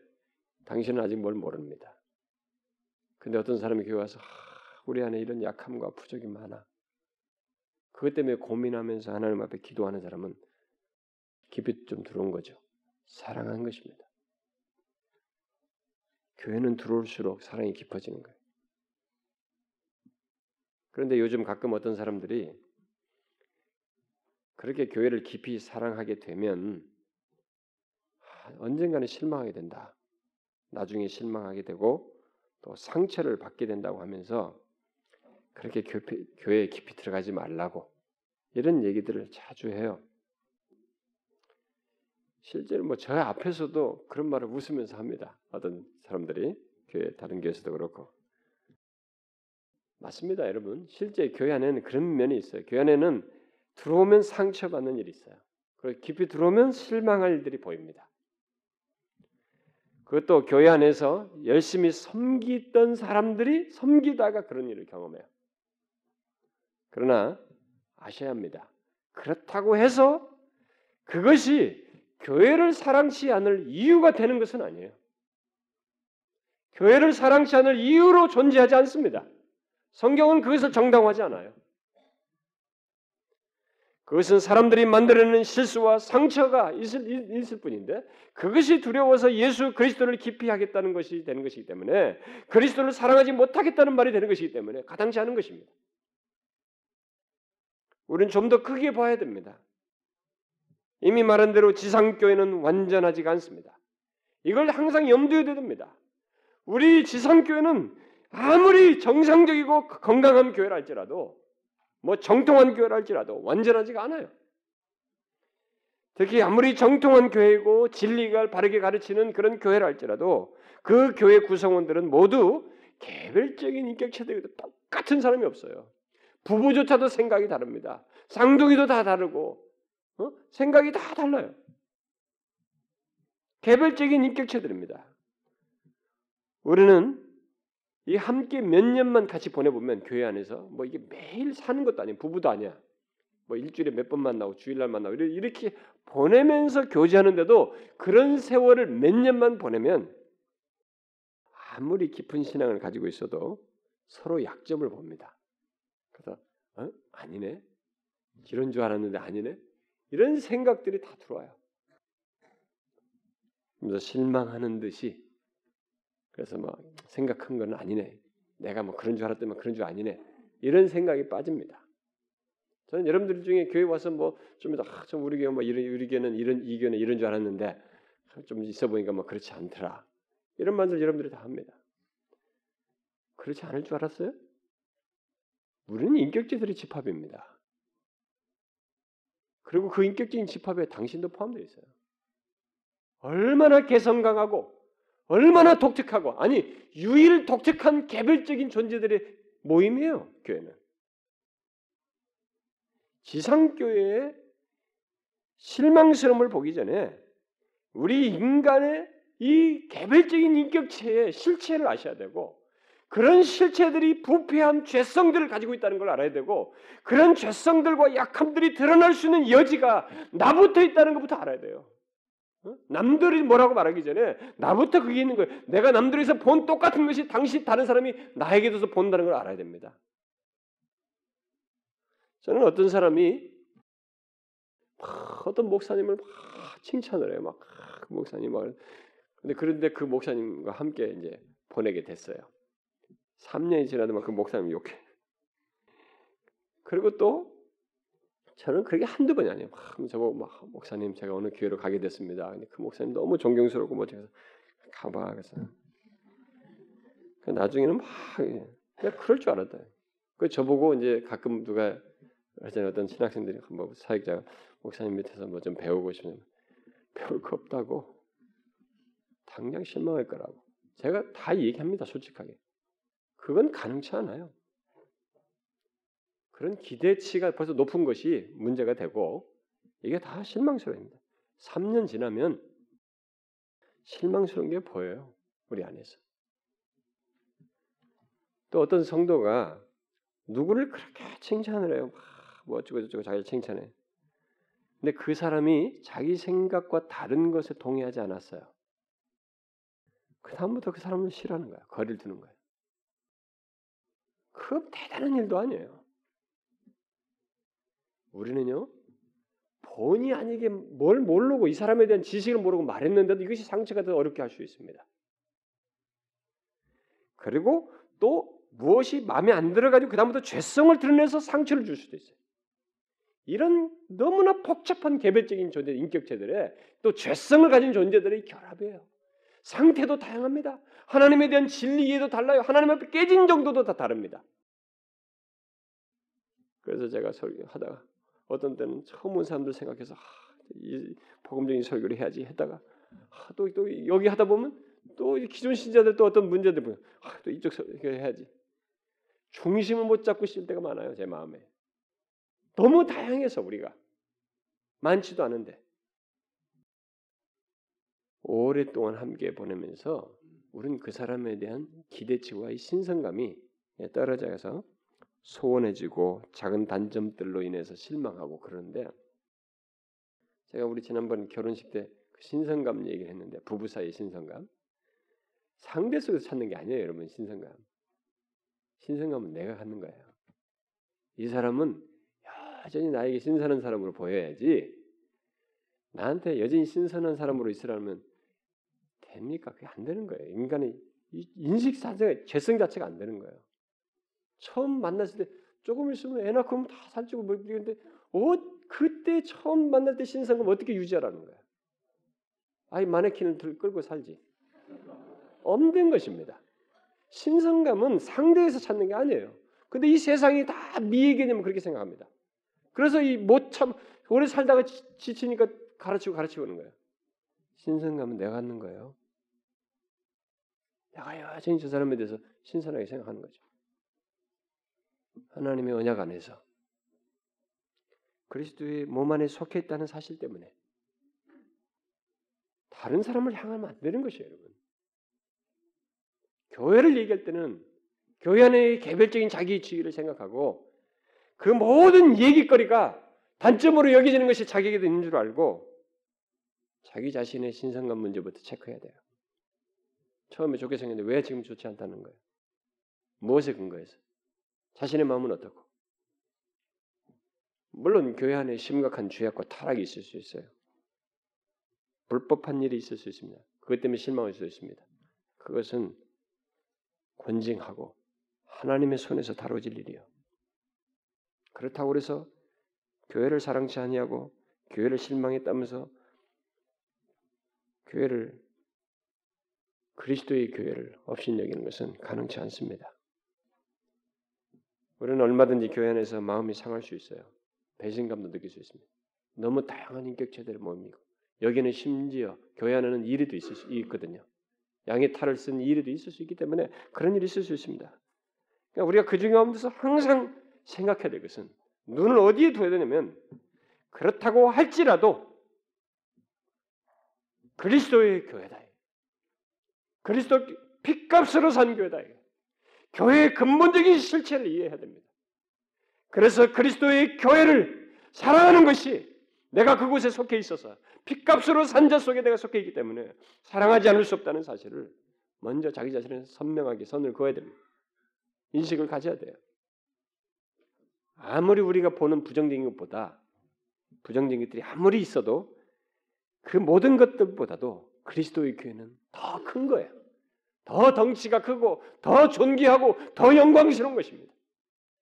당신은 아직 뭘 모릅니다. 근데 어떤 사람이 교회 와서 아, 우리 안에 이런 약함과 부족이 많아. 그것 때문에 고민하면서 하나님 앞에 기도하는 사람은 깊이 좀 들어온 거죠. 사랑한 것입니다. 교회는 들어올수록 사랑이 깊어지는 거예요. 그런데 요즘 가끔 어떤 사람들이 그렇게 교회를 깊이 사랑하게 되면 언젠가는 실망하게 된다. 나중에 실망하게 되고 또 상처를 받게 된다고 하면서 그렇게 교회에 깊이 들어가지 말라고 이런 얘기들을 자주 해요. 실제로 뭐 저 앞에서도 그런 말을 웃으면서 합니다. 어떤 사람들이 교회 다른 교회에서도 그렇고 맞습니다, 여러분. 실제 교회 안에는 그런 면이 있어요. 교회 안에는 들어오면 상처받는 일이 있어요. 그리고 깊이 들어오면 실망할 일들이 보입니다. 그것도 교회 안에서 열심히 섬기던 사람들이 섬기다가 그런 일을 경험해요. 그러나 아셔야 합니다. 그렇다고 해서 그것이 교회를 사랑치 않을 이유가 되는 것은 아니에요. 교회를 사랑치 않을 이유로 존재하지 않습니다. 성경은 그것을 정당화하지 않아요. 그것은 사람들이 만들어내는 실수와 상처가 있을, 있을, 뿐인데 그것이 두려워서 예수 그리스도를 기피 하겠다는 것이 되는 것이기 때문에 그리스도를 사랑하지 못하겠다는 말이 되는 것이기 때문에 가당치 않은 것입니다. 우리는 좀 더 크게 봐야 됩니다. 이미 말한 대로 지상교회는 완전하지가 않습니다. 이걸 항상 염두에 됩니다. 우리 지상교회는 아무리 정상적이고 건강한 교회라 할지라도 뭐 정통한 교회라 할지라도 완전하지가 않아요. 특히 아무리 정통한 교회고 진리가 바르게 가르치는 그런 교회라 할지라도 그 교회 구성원들은 모두 개별적인 인격체들이 똑같은 사람이 없어요. 부부조차도 생각이 다릅니다. 쌍둥이도 다 다르고 어? 생각이 다 달라요. 개별적인 인격체들입니다. 우리는 이 함께 몇 년만 같이 보내보면 교회 안에서 뭐 이게 매일 사는 것도 아니야 부부도 아니야 뭐 일주일에 몇 번 만나고 주일날 만나고 이렇게 보내면서 교제하는데도 그런 세월을 몇 년만 보내면 아무리 깊은 신앙을 가지고 있어도 서로 약점을 봅니다. 그래서 어? 아니네 이런 줄 알았는데 아니네 이런 생각들이 다 들어와요. 그래서 실망하는 듯이 그래서 뭐 생각한 건 아니네. 내가 뭐 그런 줄 알았더니 그런 줄 아니네. 이런 생각이 빠집니다. 저는 여러분들 중에 교회 와서 뭐좀 아, 좀 우리 교회 뭐 이런 우리 교회는 이런 이 교회는 이런 줄 알았는데 좀 있어 보니까 뭐 그렇지 않더라. 이런 말들 여러분들이 다 합니다. 그렇지 않을 줄 알았어요? 우리는 인격체들의 집합입니다. 그리고 그 인격적인 집합에 당신도 포함되어 있어요. 얼마나 개성 강하고 얼마나 독특하고 아니 유일 독특한 개별적인 존재들의 모임이에요. 교회는 지상교회의 실망스러움을 보기 전에 우리 인간의 이 개별적인 인격체의 실체를 아셔야 되고 그런 실체들이 부패한 죄성들을 가지고 있다는 걸 알아야 되고 그런 죄성들과 약함들이 드러날 수 있는 여지가 나부터 있다는 것부터 알아야 돼요. 어? 남들이 뭐라고 말하기 전에 나부터 그게 있는 거예요. 내가 남들에서 본 똑같은 것이 당시 다른 사람이 나에게도 본다는 걸 알아야 됩니다. 저는 어떤 사람이 어떤 목사님을 막 칭찬을 해요. 막그 목사님 막 근데 그런데 그 목사님과 함께 이제 보내게 됐어요. 3년이 지나도 막그 목사님 욕해. 그리고 또 저는 그게 한두 번이 아니에요. 막 저보고 막 목사님 제가 어느 교회로 가게 됐습니다. 근데 그 목사님 너무 존경스럽고 뭐 제가 가봐 그래서 그 나중에는 막 그냥 그럴 줄 알았다. 그 저보고 이제 가끔 누가 어떤 신학생들이 뭐 사역자가 목사님 밑에서 뭐 좀 배우고 싶으면 배울 거 없다고 당장 실망할 거라고 제가 다 얘기합니다 솔직하게 그건 가능치 않아요 그런 기대치가 벌써 높은 것이 문제가 되고 이게 다 실망스러워입니다 3년 지나면 실망스러운 게 보여요 우리 안에서 또 어떤 성도가 누구를 그렇게 칭찬을 해요 뭐 어쩌고 저쩌고 자기를 칭찬해 근데 그 사람이 자기 생각과 다른 것에 동의하지 않았어요. 그 다음부터 그 사람을 싫어하는 거야. 거리를 두는 거야. 그 대단한 일도 아니에요. 우리는요, 본의 아니게 뭘 모르고 이 사람에 대한 지식을 모르고 말했는데도 이것이 상처가 더 어렵게 할 수 있습니다. 그리고 또 무엇이 마음에 안 들어가지고 그다음부터 죄성을 드러내서 상처를 줄 수도 있어요. 이런 너무나 복잡한 개별적인 존재, 인격체들의 또 죄성을 가진 존재들의 결합이에요. 상태도 다양합니다. 하나님에 대한 진리 이해도 달라요. 하나님 앞에 깨진 정도도 다 다릅니다. 그래서 제가 설교하다가 어떤 때는 처음 온 사람들 생각해서 아, 이 복음적인 설교를 해야지 했다가 아, 또, 또 여기 하다 보면 또 기존 신자들 또 어떤 문제들 보면 아, 또 이쪽 설교 해야지 중심을 못 잡고 있을 때가 많아요 제 마음에 너무 다양해서 우리가 많지도 않은데 오랫동안 함께 보내면서 우리는 그 사람에 대한 기대치와 이 신선감이 떨어져서 소원해지고 작은 단점들로 인해서 실망하고 그러는데 제가 우리 지난번 결혼식 때그 신선감 얘기를 했는데 부부 사이 신선감. 상대 속에서 찾는 게 아니에요 여러분 신선감. 신선감은 내가 갖는 거예요. 이 사람은 여전히 나에게 신선한 사람으로 보여야지 나한테 여전히 신선한 사람으로 있으라면 됩니까? 그게 안 되는 거예요. 인간의 인식 자체가 죄성 자체가 안 되는 거예요. 처음 만났을 때 조금 있으면 애 낳고 다 살찌고 뭐 이런데 어 그때 처음 만날 때 신선감 어떻게 유지하라는 거야? 아이 마네킹을 들 끌고 살지. 없는 것입니다. 신선감은 상대에서 찾는 게 아니에요. 근데 이 세상이 다 미의 개념을 그렇게 생각합니다. 그래서 이 못 참 오래 살다가 지치니까 가르치고 가르치고 오는 거예요. 신선감은 내가 갖는 거예요. 내가 여전히 저 사람에 대해서 신선하게 생각하는 거죠. 하나님의 언약 안에서 그리스도의 몸 안에 속해 있다는 사실 때문에 다른 사람을 향하면 안 되는 것이에요, 여러분. 교회를 얘기할 때는 교회 안의 개별적인 자기 주의를 생각하고 그 모든 얘기거리가 단점으로 여겨지는 것이 자기에게도 있는 줄 알고 자기 자신의 신성감 문제부터 체크해야 돼요. 처음에 좋게 생겼는데 왜 지금 좋지 않다는 거예요? 무엇에 근거해서? 자신의 마음은 어떻고? 물론 교회 안에 심각한 죄악과 타락이 있을 수 있어요. 불법한 일이 있을 수 있습니다. 그것 때문에 실망할 수 있습니다. 그것은 권징하고 하나님의 손에서 다뤄질 일이요. 그렇다고 해서 교회를 사랑치 아니하고 교회를 실망했다면서 교회를 그리스도의 교회를 업신여기는 것은 가능치 않습니다. 우리는 얼마든지 교회 안에서 마음이 상할 수 있어요. 배신감도 느낄 수 있습니다. 너무 다양한 인격체들을 모이고 여기는 심지어 교회 안에는 이리도 있을 수 있거든요. 양의 탈을 쓴 이리도 있을 수 있기 때문에 그런 일이 있을 수 있습니다. 그러니까 우리가 그 중에 가운데서 항상 생각해야 될 것은 눈을 어디에 둬야 되냐면 그렇다고 할지라도 그리스도의 교회다. 그리스도 핏값으로 산 교회다. 교회의 근본적인 실체를 이해해야 됩니다. 그래서 그리스도의 교회를 사랑하는 것이 내가 그곳에 속해 있어서 핏값으로 산 자 속에 내가 속해 있기 때문에 사랑하지 않을 수 없다는 사실을 먼저 자기 자신을 선명하게 선을 그어야 됩니다. 인식을 가져야 돼요. 아무리 우리가 보는 부정적인 것보다 부정적인 것들이 아무리 있어도 그 모든 것들보다도 그리스도의 교회는 더 큰 거예요. 더 덩치가 크고 더 존귀하고 더 영광스러운 것입니다.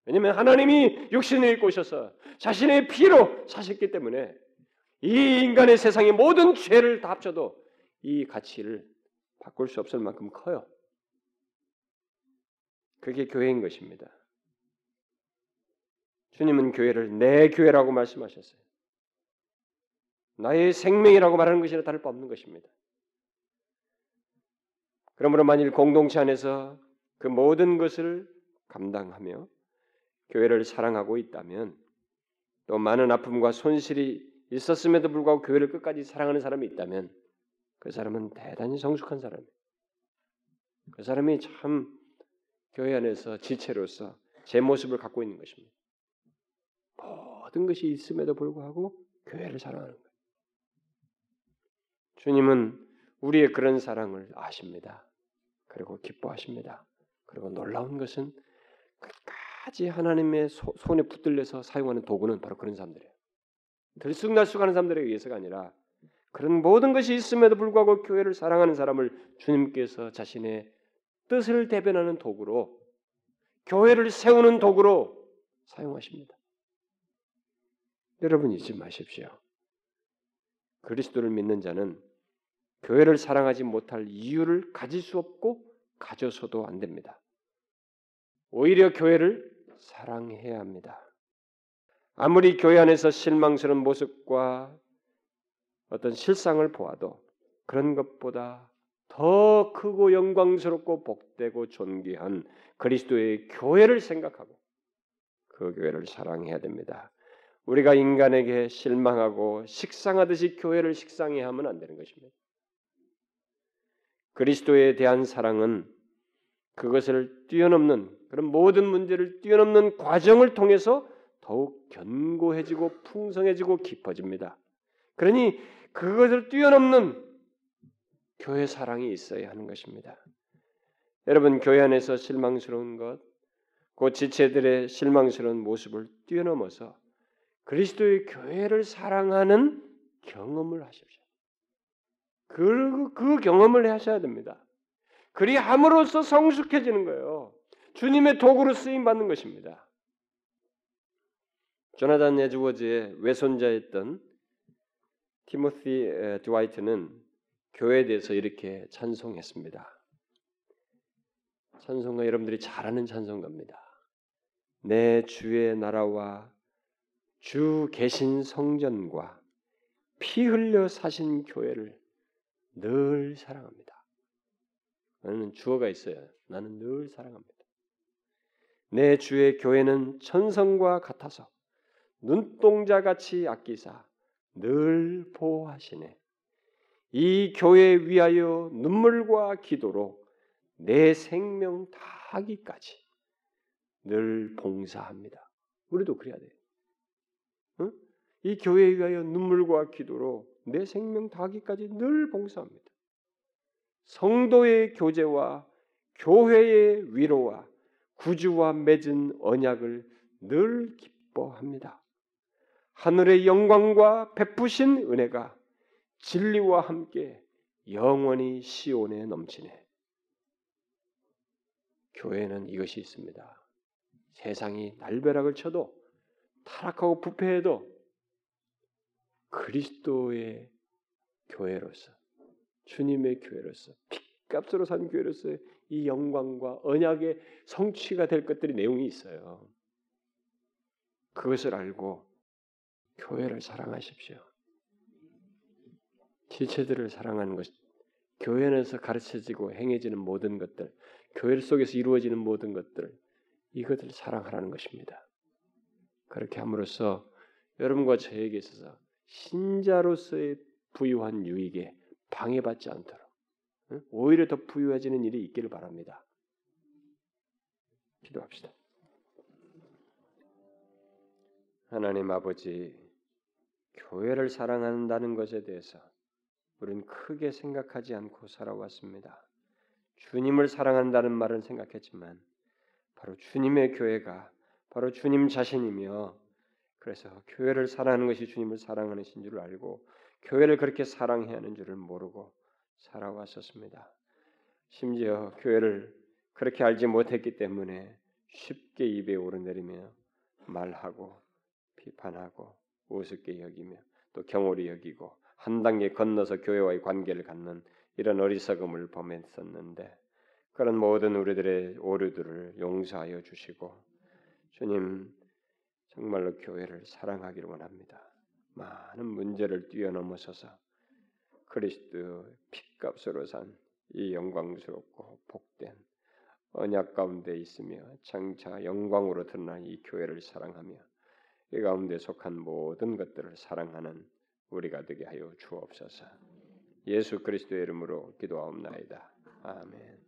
왜냐하면 하나님이 육신을 입고 오셔서 자신의 피로 사셨기 때문에 이 인간의 세상의 모든 죄를 다 합쳐도 이 가치를 바꿀 수 없을 만큼 커요. 그게 교회인 것입니다. 주님은 교회를 내 교회라고 말씀하셨어요. 나의 생명이라고 말하는 것이나 다를 바 없는 것입니다. 그러므로 만일 공동체 안에서 그 모든 것을 감당하며 교회를 사랑하고 있다면 또 많은 아픔과 손실이 있었음에도 불구하고 교회를 끝까지 사랑하는 사람이 있다면 그 사람은 대단히 성숙한 사람이에요. 그 사람이 참 교회 안에서 지체로서 제 모습을 갖고 있는 것입니다. 모든 것이 있음에도 불구하고 교회를 사랑하는 거예요. 주님은 우리의 그런 사랑을 아십니다. 그리고 기뻐하십니다. 그리고 놀라운 것은 끝까지 하나님의 소, 손에 붙들려서 사용하는 도구는 바로 그런 사람들이에요. 들쑥날쑥하는 사람들에 의해서가 아니라 그런 모든 것이 있음에도 불구하고 교회를 사랑하는 사람을 주님께서 자신의 뜻을 대변하는 도구로 교회를 세우는 도구로 사용하십니다. 여러분 잊지 마십시오. 그리스도를 믿는 자는 교회를 사랑하지 못할 이유를 가질 수 없고 가져서도 안 됩니다. 오히려 교회를 사랑해야 합니다. 아무리 교회 안에서 실망스러운 모습과 어떤 실상을 보아도 그런 것보다 더 크고 영광스럽고 복되고 존귀한 그리스도의 교회를 생각하고 그 교회를 사랑해야 됩니다. 우리가 인간에게 실망하고 식상하듯이 교회를 식상해 하면 안 되는 것입니다. 그리스도에 대한 사랑은 그것을 뛰어넘는 그런 모든 문제를 뛰어넘는 과정을 통해서 더욱 견고해지고 풍성해지고 깊어집니다. 그러니 그것을 뛰어넘는 교회 사랑이 있어야 하는 것입니다. 여러분 교회 안에서 실망스러운 것, 그 지체들의 실망스러운 모습을 뛰어넘어서 그리스도의 교회를 사랑하는 경험을 하십시오. 그, 그 경험을 하셔야 됩니다. 그리 함으로써 성숙해지는 거예요. 주님의 도구로 쓰임 받는 것입니다. 조나단 에즈워즈의 외손자였던 티모시 드와이트는 교회에 대해서 이렇게 찬송했습니다. 찬송가 여러분들이 잘 아는 찬송가입니다. 내 주의 나라와 주 계신 성전과 피 흘려 사신 교회를 늘 사랑합니다. 나는 주어가 있어요. 나는 늘 사랑합니다. 내 주의 교회는 천성과 같아서 눈동자 같이 아끼사 늘 보호하시네. 이 교회 위하여 눈물과 기도로 내 생명 다하기까지 늘 봉사합니다. 우리도 그래야 돼요. 응? 이 교회에 위하여 눈물과 기도로 내 생명 다하기까지 늘 봉사합니다. 성도의 교제와 교회의 위로와 구주와 맺은 언약을 늘 기뻐합니다. 하늘의 영광과 베푸신 은혜가 진리와 함께 영원히 시온에 넘치네. 교회는 이것이 있습니다. 세상이 날벼락을 쳐도 타락하고 부패해도 그리스도의 교회로서 주님의 교회로서 핏값으로 산 교회로서 이 영광과 언약의 성취가 될 것들이 내용이 있어요. 그것을 알고 교회를 사랑하십시오. 지체들을 사랑하는 것, 교회 안에서 가르쳐지고 행해지는 모든 것들, 교회 속에서 이루어지는 모든 것들, 이것을 사랑하라는 것입니다. 그렇게 함으로써 여러분과 저에게 있어서 신자로서의 부유한 유익에 방해받지 않도록 오히려 더 부유해지는 일이 있기를 바랍니다. 기도합시다. 하나님 아버지, 교회를 사랑한다는 것에 대해서 우리는 크게 생각하지 않고 살아왔습니다. 주님을 사랑한다는 말은 생각했지만 바로 주님의 교회가 바로 주님 자신이며 그래서 교회를 사랑하는 것이 주님을 사랑하는 신줄 알고 교회를 그렇게 사랑해야 하는 줄을 모르고 살아왔었습니다. 심지어 교회를 그렇게 알지 못했기 때문에 쉽게 입에 오르내리며 말하고 비판하고 우습게 여기며 또 경홀히 여기고 한 단계 건너서 교회와의 관계를 갖는 이런 어리석음을 범했었는데 그런 모든 우리들의 오류들을 용서하여 주시고 주님 정말로 교회를 사랑하기를 원합니다. 많은 문제를 뛰어넘어서서 그리스도 핏값으로 산 이 영광스럽고 복된 언약 가운데 있으며 장차 영광으로 드러난 이 교회를 사랑하며 이 가운데 속한 모든 것들을 사랑하는 우리가 되게 하여 주옵소서. 예수 그리스도의 이름으로 기도하옵나이다. 아멘.